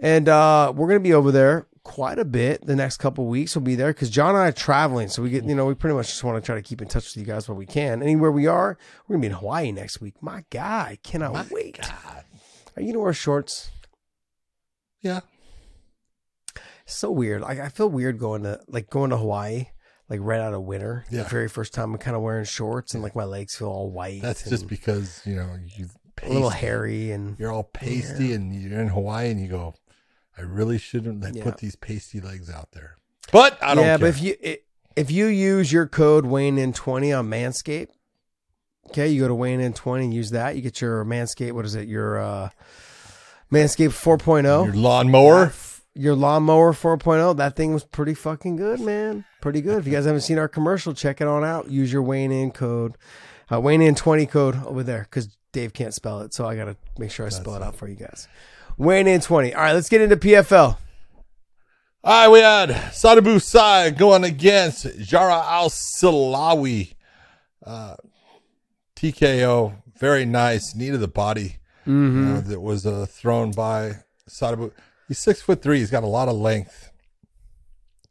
And uh, we're going to be over there quite a bit the next couple weeks. We'll be there because John and I are traveling. So we get, you know, we pretty much just want to try to keep in touch with you guys where we can. Anywhere we are, we're going to be in Hawaii next week. My God, I cannot wait. Are you going to wear shorts? Yeah. So weird. Like I feel weird going to like going to Hawaii, like right out of winter. Yeah. The very first time I'm kind of wearing shorts and like my legs feel all white. That's just because, you know, you a little hairy and You're all pasty and you're in Hawaii and you go, I really shouldn't Yeah. put these pasty legs out there. But I don't yeah, care. but if you i- if you use your code Weighing In twenty on Manscaped, okay, you go to Weighing In twenty and use that. You get your Manscaped. What is it? Your uh, Manscaped 4.0. Your lawnmower. Your lawnmower 4.0 that thing was pretty fucking good man pretty good if you guys haven't seen our commercial check it on out use your weighing in code uh, weighing in 20 code over there because dave can't spell it so i gotta make sure i spell it out for you guys weighing in 20 all right let's get into pfl All right, we had Sadibou Sy going against Jarrah Al Silawi. Uh, TKO, very nice, knee to the body. You know, that was uh, thrown by Sadabu. He's six foot three. He's got a lot of length.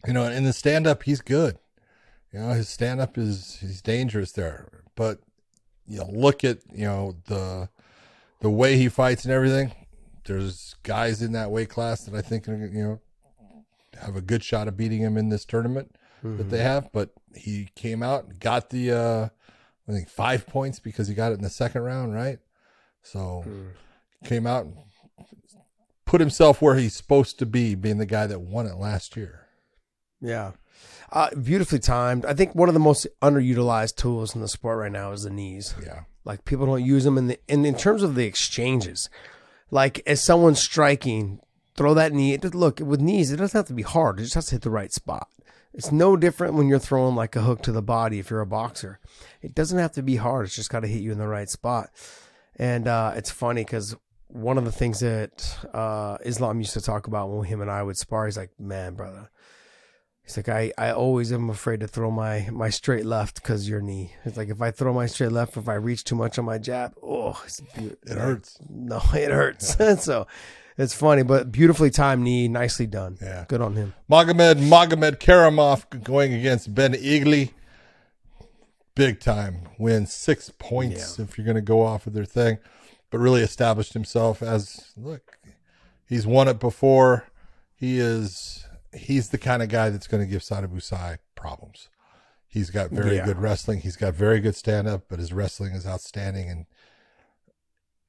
You know, in the stand up, he's good. You know, his stand up is he's dangerous there. But you know, look at you know the the way he fights and everything. There's guys in that weight class that I think are you know have a good shot of beating him in this tournament that they have. But he came out, got the uh I think five points because he got it in the second round, right? So came out and put himself where he's supposed to be, being the guy that won it last year. yeah uh, beautifully timed i think one of the most underutilized tools in the sport right now is the knees Yeah. Like people don't use them in the and in terms of the exchanges. Like as someone striking, throw that knee. it- Look with knees, it doesn't have to be hard. It just has to hit the right spot. It's no different when you're throwing like a hook to the body if you're a boxer. It doesn't have to be hard. It's just got to hit you in the right spot. And uh, it's funny because one of the things that uh, Islam used to talk about when him and I would spar, he's like, "Man, brother." He's like, I, I always am afraid to throw my, my straight left because your knee. It's like if I throw my straight left, if I reach too much on my jab, oh, It hurts. No, it hurts. so it's funny, but beautifully timed knee, nicely done. Yeah. good on him. Magomed Magomedkerimov going against Ben Egli. Big time win, six points if you're going to go off of their thing, but really established himself as look. He's won it before. He is he's the kind of guy that's going to give Sadibou Sy problems. He's got very Yeah. good wrestling. He's got very good stand up, but his wrestling is outstanding. And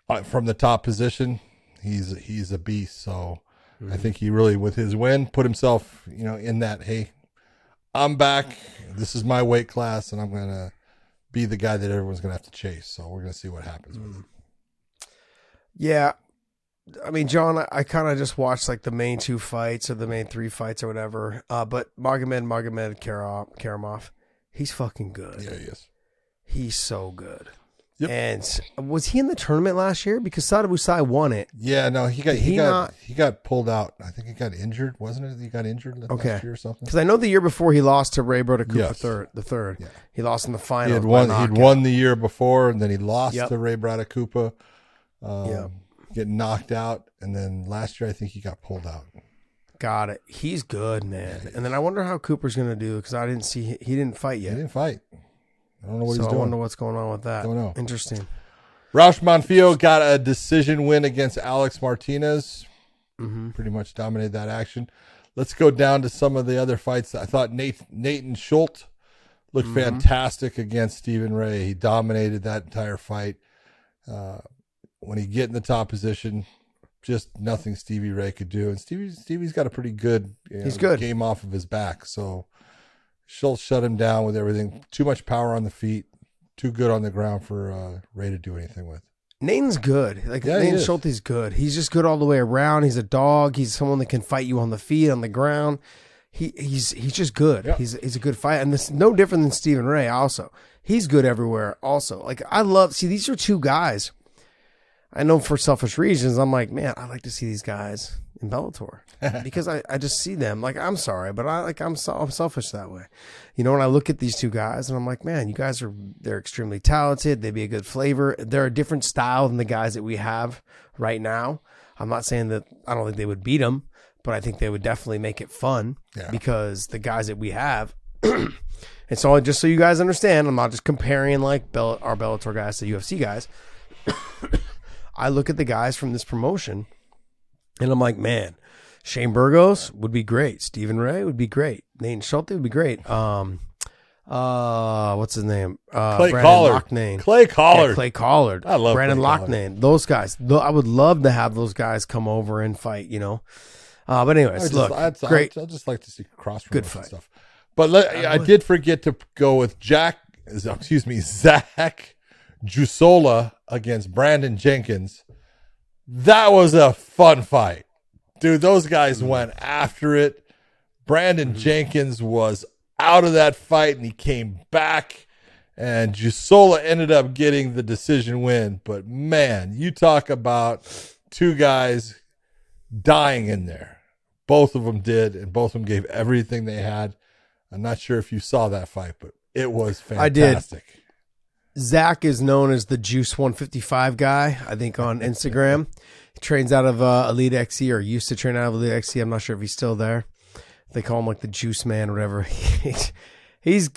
uh, from the top position, he's he's a beast. So I think he really, with his win, put himself, you know, in that. Hey, I'm back. This is my weight class, and I'm gonna be the guy that everyone's gonna have to chase. So we're gonna see what happens. with him. Yeah. I mean, John, I, I kind of just watched like the main two fights or the main three fights or whatever. Uh, but Magomed Magomedkerimov, Karamov, he's fucking good. Yeah, he is. He's so good. Yep. And was he in the tournament last year? Because Sadibou Sy won it. Yeah, no, he got he, he got not- he got pulled out. I think he got injured, wasn't it? He got injured last Okay. year or something. Because I know the year before he lost to Ray Broda Cooper Yes. third, the third. Yeah. He lost in the final. He had won. He'd won the year before, and then he lost Yep. to Ray Bradakupa. Um, Yep. Getting knocked out, and then last year I think he got pulled out. Got it. He's good, man. And then I wonder how Cooper's going to do because I didn't see he didn't fight yet. He didn't fight. I don't know what so he's doing. I wonder what's going on with that. Don't know. Interesting. Raush Manfio got a decision win against Alex Martinez. hmm Pretty much dominated that action. Let's go down to some of the other fights. I thought Nate, Natan Schulte looked Mm-hmm. fantastic against Stephen Ray. He dominated that entire fight. Uh, when he get in the top position, just nothing Stevie Ray could do. And Stevie Stevie's got a pretty good, you know, He's good. game off of his back. So Schulte shut him down with everything. Too much power on the feet. Too good on the ground for uh, Ray to do anything with. Nathan's good. Like Yeah, Nathan is. Schulte's good. He's just good all the way around. He's a dog. He's someone that can fight you on the feet, on the ground. He he's he's just good. Yeah. He's he's a good fight, and this no different than Stephen Ray. Also, he's good everywhere. Also, like I love see these are two guys. I know for selfish reasons, I'm like, man, I like to see these guys in Bellator because I, I just see them. Like, I'm sorry, but I like I'm so, I'm selfish that way. You know, when I look at these two guys and I'm like, man, you guys are they're extremely talented. They'd be a good flavor. They're a different style than the guys that we have right now. I'm not saying that I don't think they would beat them, but I think they would definitely make it fun Yeah. because the guys that we have. and so, just so you guys understand, I'm not just comparing like Bell, our Bellator guys to UFC guys. I look at the guys from this promotion and I'm like, man, Shane Burgos would be great. Stephen Ray would be great. Nate Schulte would be great. Um, uh, what's his name? Uh, Clay Brandon Collard. Loughnane. Clay Collard. Yeah, Clay Collard. I love Brandon Clay Collard. Those guys. I would love to have those guys come over and fight. You know, Uh, but I anyways, just, look, I'd, great. I'd, I'd just like to see cross Good fight. stuff. But let, I, did forget to go with Jack. Excuse me, Zach Juusola against Brandon Jenkins. That was a fun fight, dude. Those guys Mm-hmm. went after it. Brandon Jenkins was out of that fight and he came back. And Juusola ended up getting the decision win. But man, you talk about two guys dying in there. Both of them did, and both of them gave everything they had. I'm not sure if you saw that fight, but it was I did. Zach is known as the Juice 155 guy, I think, on Instagram. he trains out of uh, Elite XC or used to train out of Elite XC. I'm not sure if he's still there. They call him like the Juice Man or whatever. he's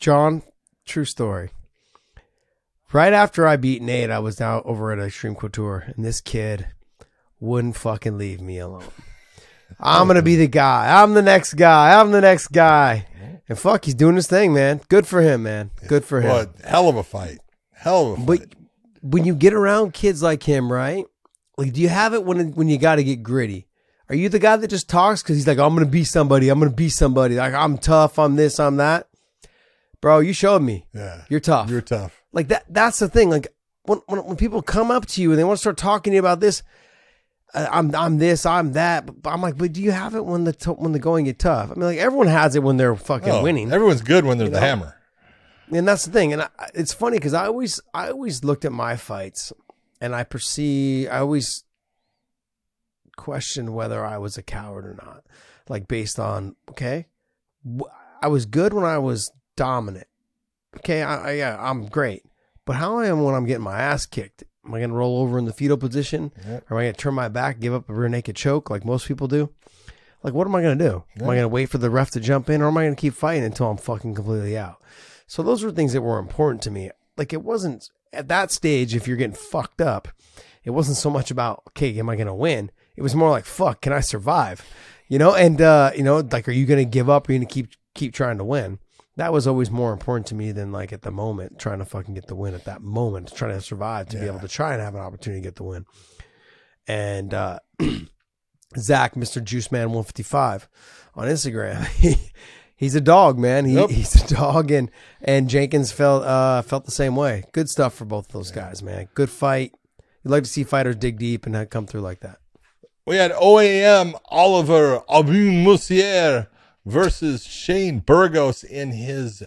John, true story. Right after I beat Nate, I was down over at Xtreme Couture, and this kid wouldn't fucking leave me alone. I'm gonna be the guy. I'm the next guy. I'm the next guy. And fuck, he's doing his thing, man. Good for him, man. Good for him. What hell of a fight! Hell of a But fight. But when you get around kids like him, right? Like, do you have it when when you got to get gritty? Are you the guy that just talks because he's like, I'm gonna be somebody. I'm gonna be somebody. Like I'm tough. I'm this. I'm that. Bro, you showed me. yeah, You're tough. You're tough. like that. That's the thing. Like when when, when people come up to you and they want to start talking to you about this, I'm I'm this. I'm that. But I'm like, but do you have it when the t- when the going get tough? I mean, like everyone has it when they're fucking Oh, winning. Everyone's good when they're the know? hammer. and that's the thing and I, it's funny because i always i always looked at my fights and i perceive i always questioned whether i was a coward or not like based on okay i was good when i was dominant okay i, I yeah i'm great but how am i am when i'm getting my ass kicked am i going to roll over in the fetal position Yeah. or am i going to turn my back give up a rear naked choke like most people do like what am i going to do am i going to wait for the ref to jump in or am i going to keep fighting until i'm fucking completely out so those were things that were important to me. Like it wasn't at that stage if you're getting fucked up, it wasn't so much about okay, am I going to win? It was more like fuck, can I survive? You know, and uh, you know, like are you going to give up or are you going to keep keep trying to win? That was always more important to me than like at the moment trying to fucking get the win at that moment, trying to survive to be able to try and have an opportunity to get the win. And uh Zach, Mr. Juice Man 155 on Instagram. He, he's a dog, man. He, Yep. He's a dog, and and Jenkins felt uh, felt the same way. Good stuff for both of those guys, man. Good fight. You'd like to see fighters dig deep and come through like that. We had OAM Oliver Abu Musier versus Shane Burgos in his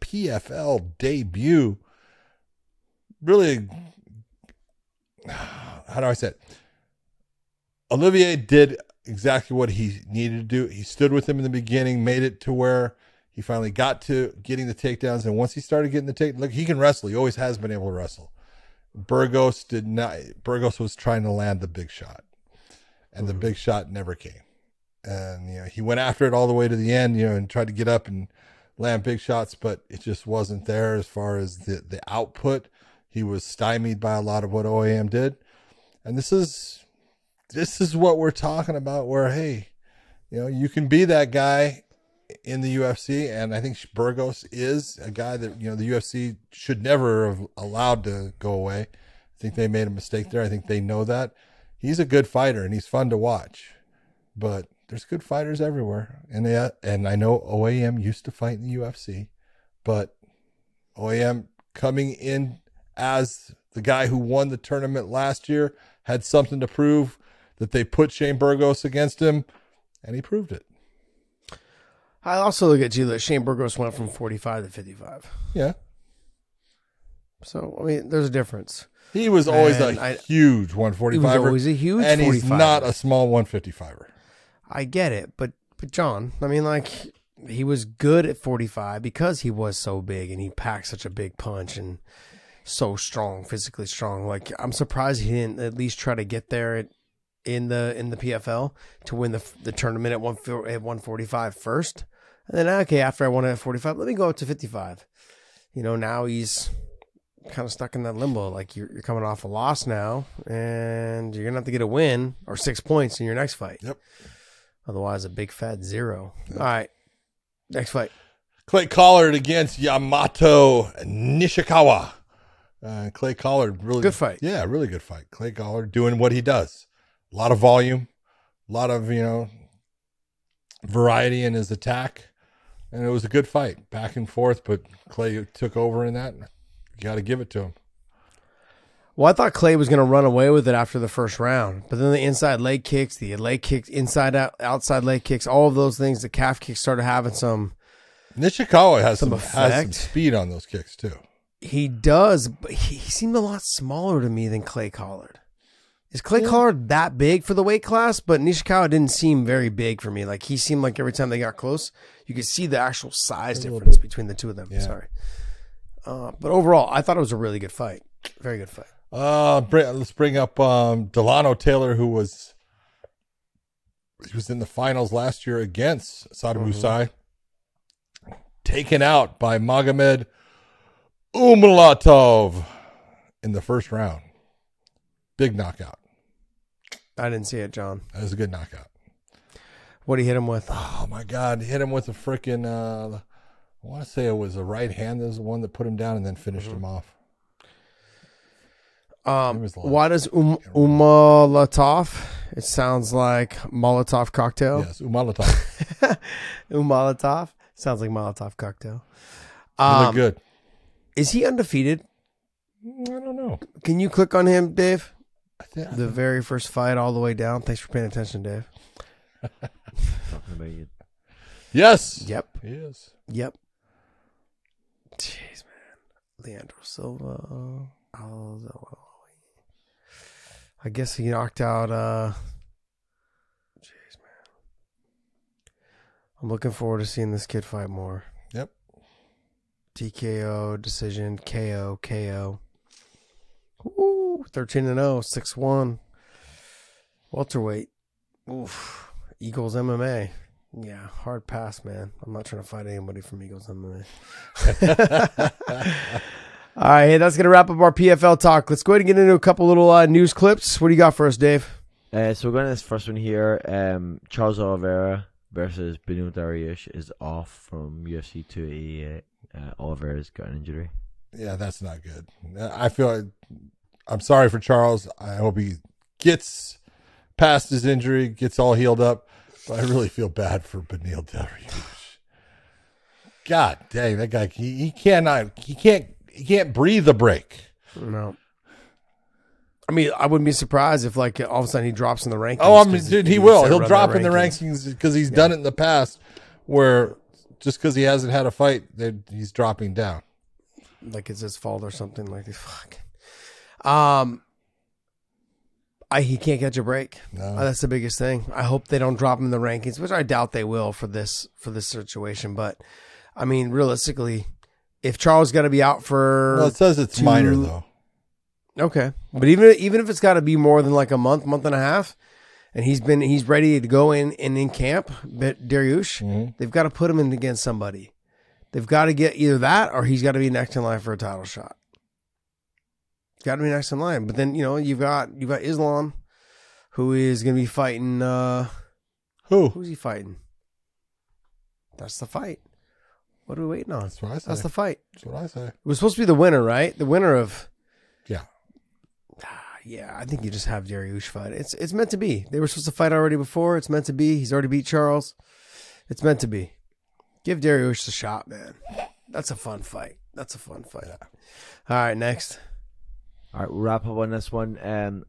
PFL debut. Really, how do I say it? Olivier did exactly what he needed to do. He stood with him in the beginning, made it to where he finally got to getting the takedowns. And once he started getting the take, look, he can wrestle. He always has been able to wrestle. Burgos did not. Burgos was trying to land the big shot and the mm-hmm. big shot never came. And you know, he went after it all the way to the end, you know, and tried to get up and land big shots, but it just wasn't there as far as the the output. He was stymied by a lot of what OAM did. And this is this is what we're talking about where hey, you know, you can be that guy in the UFC and I think Burgos is a guy that, you know, the UFC should never have allowed to go away. I think they made a mistake there. I think they know that he's a good fighter and he's fun to watch. But there's good fighters everywhere, and they, and I know OAM used to fight in the UFC, but OAM coming in as the guy who won the tournament last year had something to prove that they put Shane Burgos against him, and he proved it. I also look at you that Shane Burgos went from 45 to 55. Yeah, So I mean, there's a difference. he was always And a I- huge He was always a huge and he's 45. not a small 155er. I get it, but but John, I mean, like he was good at 45 because he was so big and he packed such a big punch and so strong, physically strong. Like I'm surprised he didn't at least try to get there at, in the in the PFL to win the the tournament at one at 145 first, and then okay, after I won at 45, let me go up to 55. You know, now he's kind of stuck in that limbo. Like you're, you're coming off a loss now, and you're gonna have to get a win or six points in your next fight. Yep. Otherwise, a big fat zero. All right. Next fight. Clay Collard against Yamato Nishikawa. Uh, Clay Collard really Good fight. Yeah, really good fight. Clay Collard doing what he does. A lot of volume, A lot of you know variety in his attack, and it was a good fight, back and forth. But Clay took over in that. You got to give it to him. Well, I thought Clay was going to run away with it after the first round, but then the inside leg kicks, the leg kicks, inside out, outside leg kicks, all of those things, the calf kicks started having some. Nishikawa has Some some, has some speed on those kicks too. He does, but he, he seemed a lot smaller to me than Clay Collard. Is Clay Collard that big for the weight class? But Nishikawa didn't seem very big for me. Like he seemed like every time they got close, you could see the actual size difference between the two of them. Yeah. Sorry. Uh, but overall, I thought it was a really good fight. Very good fight. Uh, bring, let's bring up um, Dilano Taylor, who was he was in the finals last year against Sadibou Sy, taken out by Magomed Umalatov in the first round. Big knockout. I didn't see it, John. That was a good knockout. What did he hit him with? Oh my God! Hit him with a freaking. Uh, I want to say it was a right hand. That was the one that put him down and then finished him off. It Um, why does um, Umalatov? It sounds like Molotov cocktail. Yes, Umalatov. Umalatov sounds like Molotov cocktail. He Um, good. Is he undefeated? I don't know. Can you click on him, Dave? I think, The very first fight all the way down. Thanks for paying attention, Dave. Talking about you. yes. Yep. He is. Yep. Jeez, man. Leandro Silva. Alzo- I guess he knocked out. uh Jeez, man. I'm looking forward to seeing this kid fight more. Yep. TKO decision, KO, KO. Ooh, 13 and 0, 6 1. Welterweight. Oof. Eagles MMA. Yeah, hard pass, man. I'm not trying to fight anybody from Eagles MMA. All right, hey, that's going to wrap up our PFL talk. Let's go ahead and get into a couple little uh, news clips. What do you got for us, Dave? Uh, so we're going to this first one here. Um, Charles Oliveira versus Beneil Dariush is off from UFC 288. Uh, Oliveira's got an injury. Yeah, that's not good. I feel like, I'm sorry for Charles. I hope he gets past his injury, gets all healed up. But I really feel bad for Beneil Dariush. God dang, that guy he, he cannot he can't he can't breathe a break. No. I mean, I wouldn't be surprised if, like, all of a sudden he drops in the rankings. Oh, I mean, 'cause dude, he needs will. He'll drop in the rankings because he's done it in the past. Where just because he hasn't had a fight, that he's dropping down. like it's his fault or something like this. Fuck. Um, I he can't catch a break. No. Uh, that's the biggest thing. I hope they don't drop him in the rankings, which I doubt they will for this for this situation. But I mean, realistically, if Charles got to be out for Well, it says it's two- minor though. okay, but even even if it's got to be more than like a month, month and a half, and he's been he's ready to go in and in camp, but Dariush, Mhm. they've got to put him in against somebody. They've got to get either that or he's got to be next in line for a title shot. Got to be next in line. But then you know you've got you've got Islam, who is going to be fighting. uh Who? Who's he fighting? That's the fight. What are we waiting on? That's what I say. That's the fight. That's what I say. It was supposed to be the winner, right? The winner of. Yeah. Yeah, I think you just have Dariush fight. It's it's meant to be. They were supposed to fight already before. It's meant to be. He's already beat Charles. It's meant to be. Give Dariush a shot, man. That's a fun fight. That's a fun fight. All right, next. All right, we'll wrap up on this one. Um,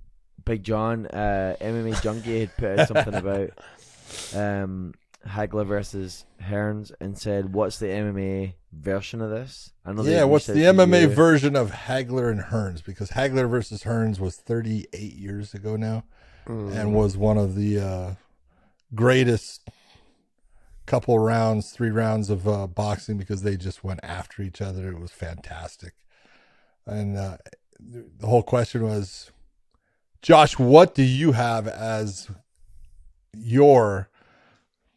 Big John, uh, MMA Junkie had put something about um, Hagler versus Hearns and said, "What's the MMA version of this?" I know Yeah, what's the MMA you. version of Hagler and Hearns? Because Hagler versus Hearns was 38 years ago now, and was one of the uh, greatest couple rounds, three rounds of uh, boxing because they just went after each other. It was fantastic, and uh, the whole question was, Josh, what do you have as your?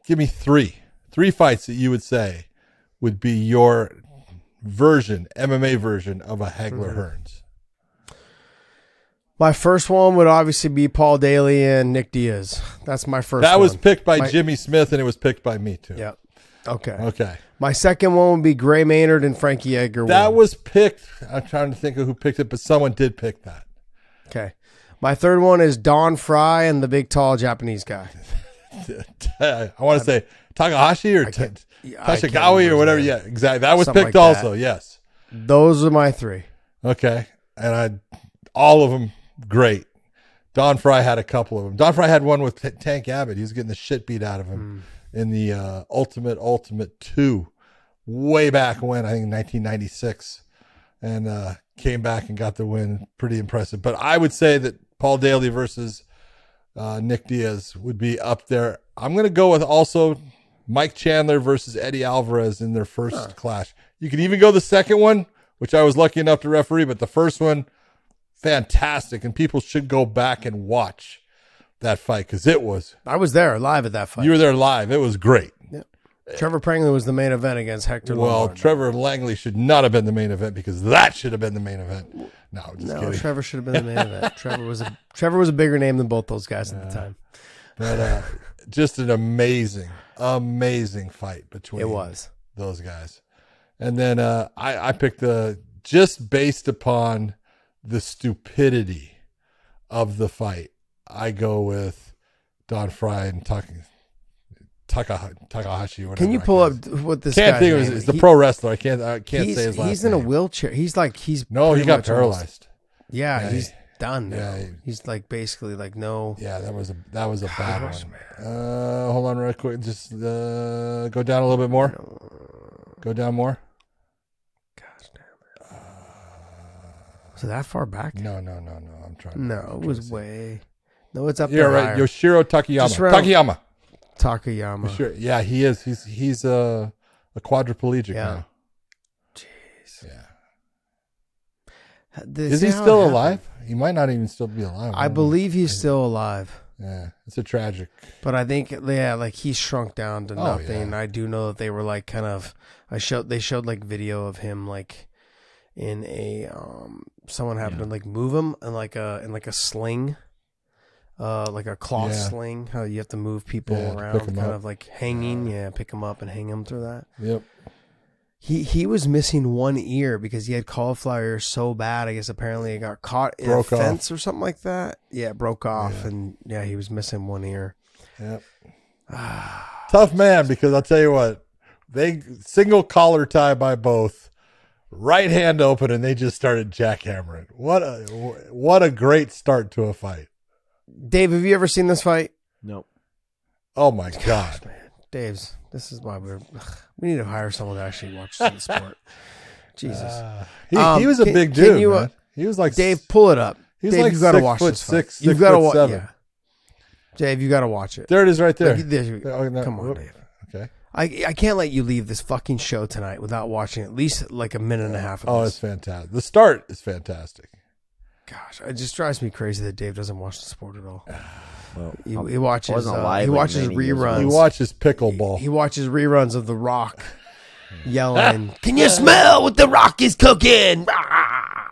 Give me three, three fights that you would say would be your version, MMA version of a Hagler Hearns. My first one would obviously be Paul Daley and Nick Diaz. That's my first. That was picked by My- Jimmy Smith, and it was picked by me too. Yeah. Okay. Okay. My second one would be Gray Maynard and Frankie Edgar. That was picked. I'm trying to think of who picked it, but someone did pick that. Okay. My third one is Don Frye and the big tall Japanese guy. I want to say Takahashi or Ta- can't- I can't Tashikawa or whatever. Yeah, exactly. That was Something picked like that. also. Yes. Those are my three. Okay. And I, all of them great. Don Frye had a couple of them. Don Frye had one with T- Tank Abbott. He was getting the shit beat out of him in the uh, Ultimate Ultimate 2 way back when, I think 1996. And uh, came back and got the win. Pretty impressive. But I would say that Paul Daley versus uh, Nick Diaz would be up there. I'm going to go with also Mike Chandler versus Eddie Alvarez in their first clash. You can even go the second one, which I was lucky enough to referee, but the first one, fantastic. And people should go back and watch that fight because it was, I was there live at that fight. you were there live. It was great. Trevor Prangley was the main event against Hector. Well, Lombard. Trevor Langley should not have been the main event because that should have been the main event. No, just no, kidding. Trevor should have been the main event. Trevor was a Trevor was a bigger name than both those guys at the time. But uh, just an amazing, amazing fight between It was. those guys. And then uh, I, I picked the just based upon the stupidity of the fight. I go with Don Frye and Taka, Taka, Takahashi. Whatever Can you pull up what this Can't think of name his, it's the He- pro wrestler. I can't. I can't say his last He's in a wheelchair. He's like he's No, he got much almost- paralyzed. yeah, Yeah, he's he- done. Yeah, he- he's like basically like no. Yeah, that was a that was a bad one. Uh, hold on, real quick. Just uh, go down a little bit more. Go down more. Gosh Was it that far back? No, no, no, no. I'm trying. No, I'm it was to way. No, it's up You're right. higher. Yoshihiro Takayama. Takayama. Takayama. Sure. Yeah, he is. He's he's a a quadriplegic Yeah. now. Jeez. Yeah. They Is he still alive? He might not even still be alive. I believe he's still alive, Yeah, it's a tragic. but I think yeah, like he's shrunk down to Oh, nothing. yeah. I do know that they were like kind of. I showed they showed like video of him like in a um someone happened to like move him in like a in like a sling. Uh, like a cloth Yeah. sling, how you have to move people Yeah, around, kind up. of like hanging. Yeah, pick them up and hang them through that. Yep. He he was missing one ear because he had cauliflower so bad. I guess apparently it got caught in Broke a off. fence or something like that. Yeah, it broke off, Yeah. and yeah, he was missing one ear. Yep. Tough man, because I'll tell you what, they single collar tie by both, right hand open, and they just started jackhammering. What a what a great start to a fight. Dave, have you ever seen this fight? Nope. Oh my god. man! Dave's. This is why we're. we need to hire someone to actually watch the sport. Jesus, He, Um, he was a can- big dude. you, uh, man. He was like Dave, pull it up. He's Dave, like you got to six watch foot this. fight. six, You've six got to foot watch. seven. Yeah. Dave, you got to watch it. There it is, right there. Like, there you- Oh, no, Come on, whoop. Dave. Okay. I I can't let you leave this fucking show tonight without watching at least like a minute and a half of Oh, this. it's fantastic. The start is fantastic. Gosh, it just drives me crazy that Dave doesn't watch the sport at all. Well, He, he watches. wasn't Uh, he watches many years reruns. He watches pickleball. He watches reruns of The Rock, yelling, "Can you smell what The Rock is cooking?"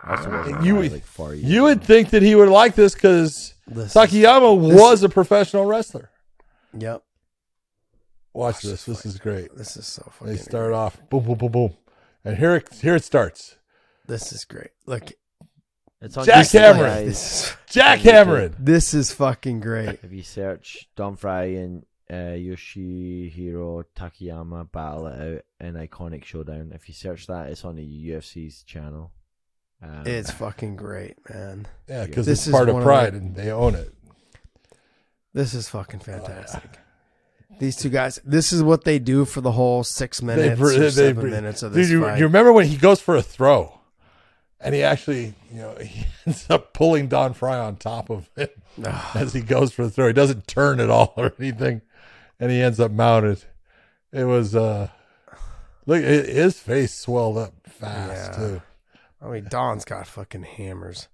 also wasn't You- alive like four years. you would think that he would like this because This Takayama was a professional wrestler. Yep, Watch this. This is great. this is so funny. They start off boom, boom, boom, boom, and here it here it starts. This is great. Look, It's on Jack YouTube, Cameron. guys. this is Jackhammering. this is fucking great. If you search Don Frye and uh, Yoshihiro Takayama battle it out in Iconic Showdown, if you search that, it's on the UFC's channel. Um, It's fucking great, man. Yeah, because This it's is part of one of Pride, and they own it. This is fucking fantastic. These two guys. This is what they do for the whole six minutes br- or they seven br- minutes of Dude, this you, fight. you remember when he goes for a throw, and he actually, you know, he ends up pulling Don Frye on top of him as he goes for the throw. He doesn't turn at all or anything, and he ends up mounted. It was uh, look, hi- his face swelled up fast Yeah. too. I mean, Don's got fucking hammers.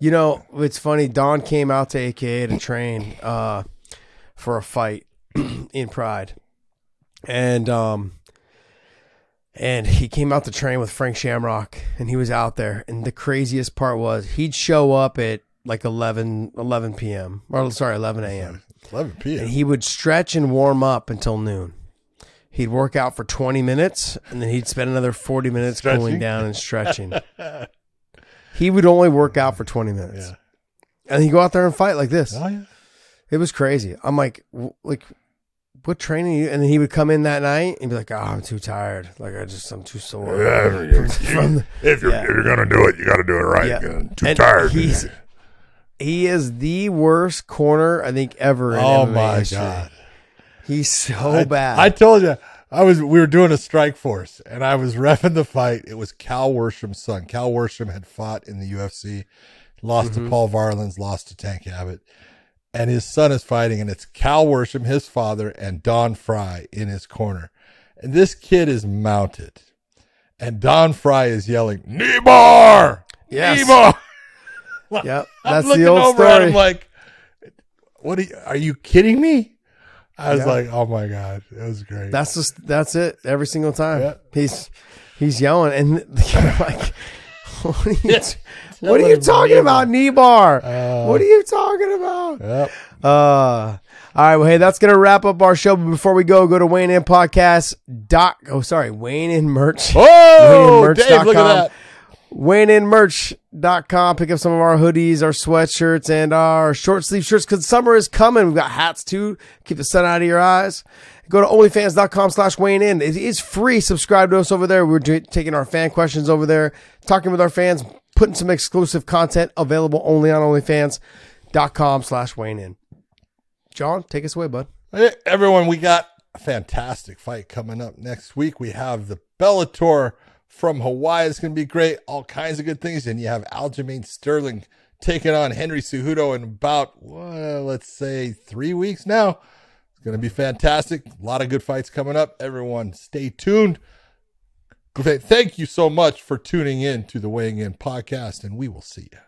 You know, it's funny. Don came out to AKA to train uh, for a fight in Pride, and um, and he came out to train with Frank Shamrock, and he was out there. And the craziest part was he'd show up at like 11, 11 p.m. or sorry, eleven a.m. Eleven p.m. and he would stretch and warm up until noon. He'd work out for 20 minutes and then he'd spend another 40 minutes cooling down and stretching. he would only work out for 20 minutes. Yeah. and he'd go out there and fight like this. Oh yeah. It was crazy. I'm like, w- like, what training? You? And then he would come in that night and be like, "Oh, I'm too tired. Like I just, I'm too sore." Yeah, From the- if you're yeah. if you're gonna do it, you got to do it right. Yeah. Too And tired. he's- he is the worst corner I think ever. In Oh MMA my history. god. he's so I, bad. I told you, I was. We were doing a Strikeforce, and I was refing the fight. It was Cal Worsham's son. Cal Worsham had fought in the UFC, lost Mm-hmm. to Paul Varelans, lost to Tank Abbott, and his son is fighting, and it's Cal Worsham, his father, and Don Frye in his corner, and this kid is mounted, and Don Frye is yelling, "Nebar, Yes. Nebar." Yep, I'm that's looking the old over at story. him like, "What? Are you, are you kidding me?" I was Yeah. like, "Oh my god, it was great." That's just that's it every single time. Yeah. He's he's yelling and like what are you, what are you talking about, Nebar? Uh, what are you talking about? Yep. Uh all right, well, hey, that's gonna wrap up our show. But before we go, go to Weighing In Podcast dot oh sorry, Weighing In Merch. Oh, WeighingInMerch.com. Dave, look at that. WeighingInMerch.com. Pick up some of our hoodies, our sweatshirts, and our short sleeve shirts because summer is coming. We've got hats too. Keep the sun out of your eyes. Go to onlyfans.com slash Weighing In. It is free. Subscribe to us over there. We're taking our fan questions over there, talking with our fans, putting some exclusive content available only on onlyfans.com slash Weighing In. John, take us away, bud. Hey, everyone, we got a fantastic fight coming up next week. We have the Bellator from Hawaii. It's going to be great. All kinds of good things. And you have Aljamain Sterling taking on Henry Cejudo in about, well, let's say, three weeks now. It's going to be fantastic. A lot of good fights coming up. Everyone, stay tuned. Thank you so much for tuning in to the Weighing In podcast, and we will see you.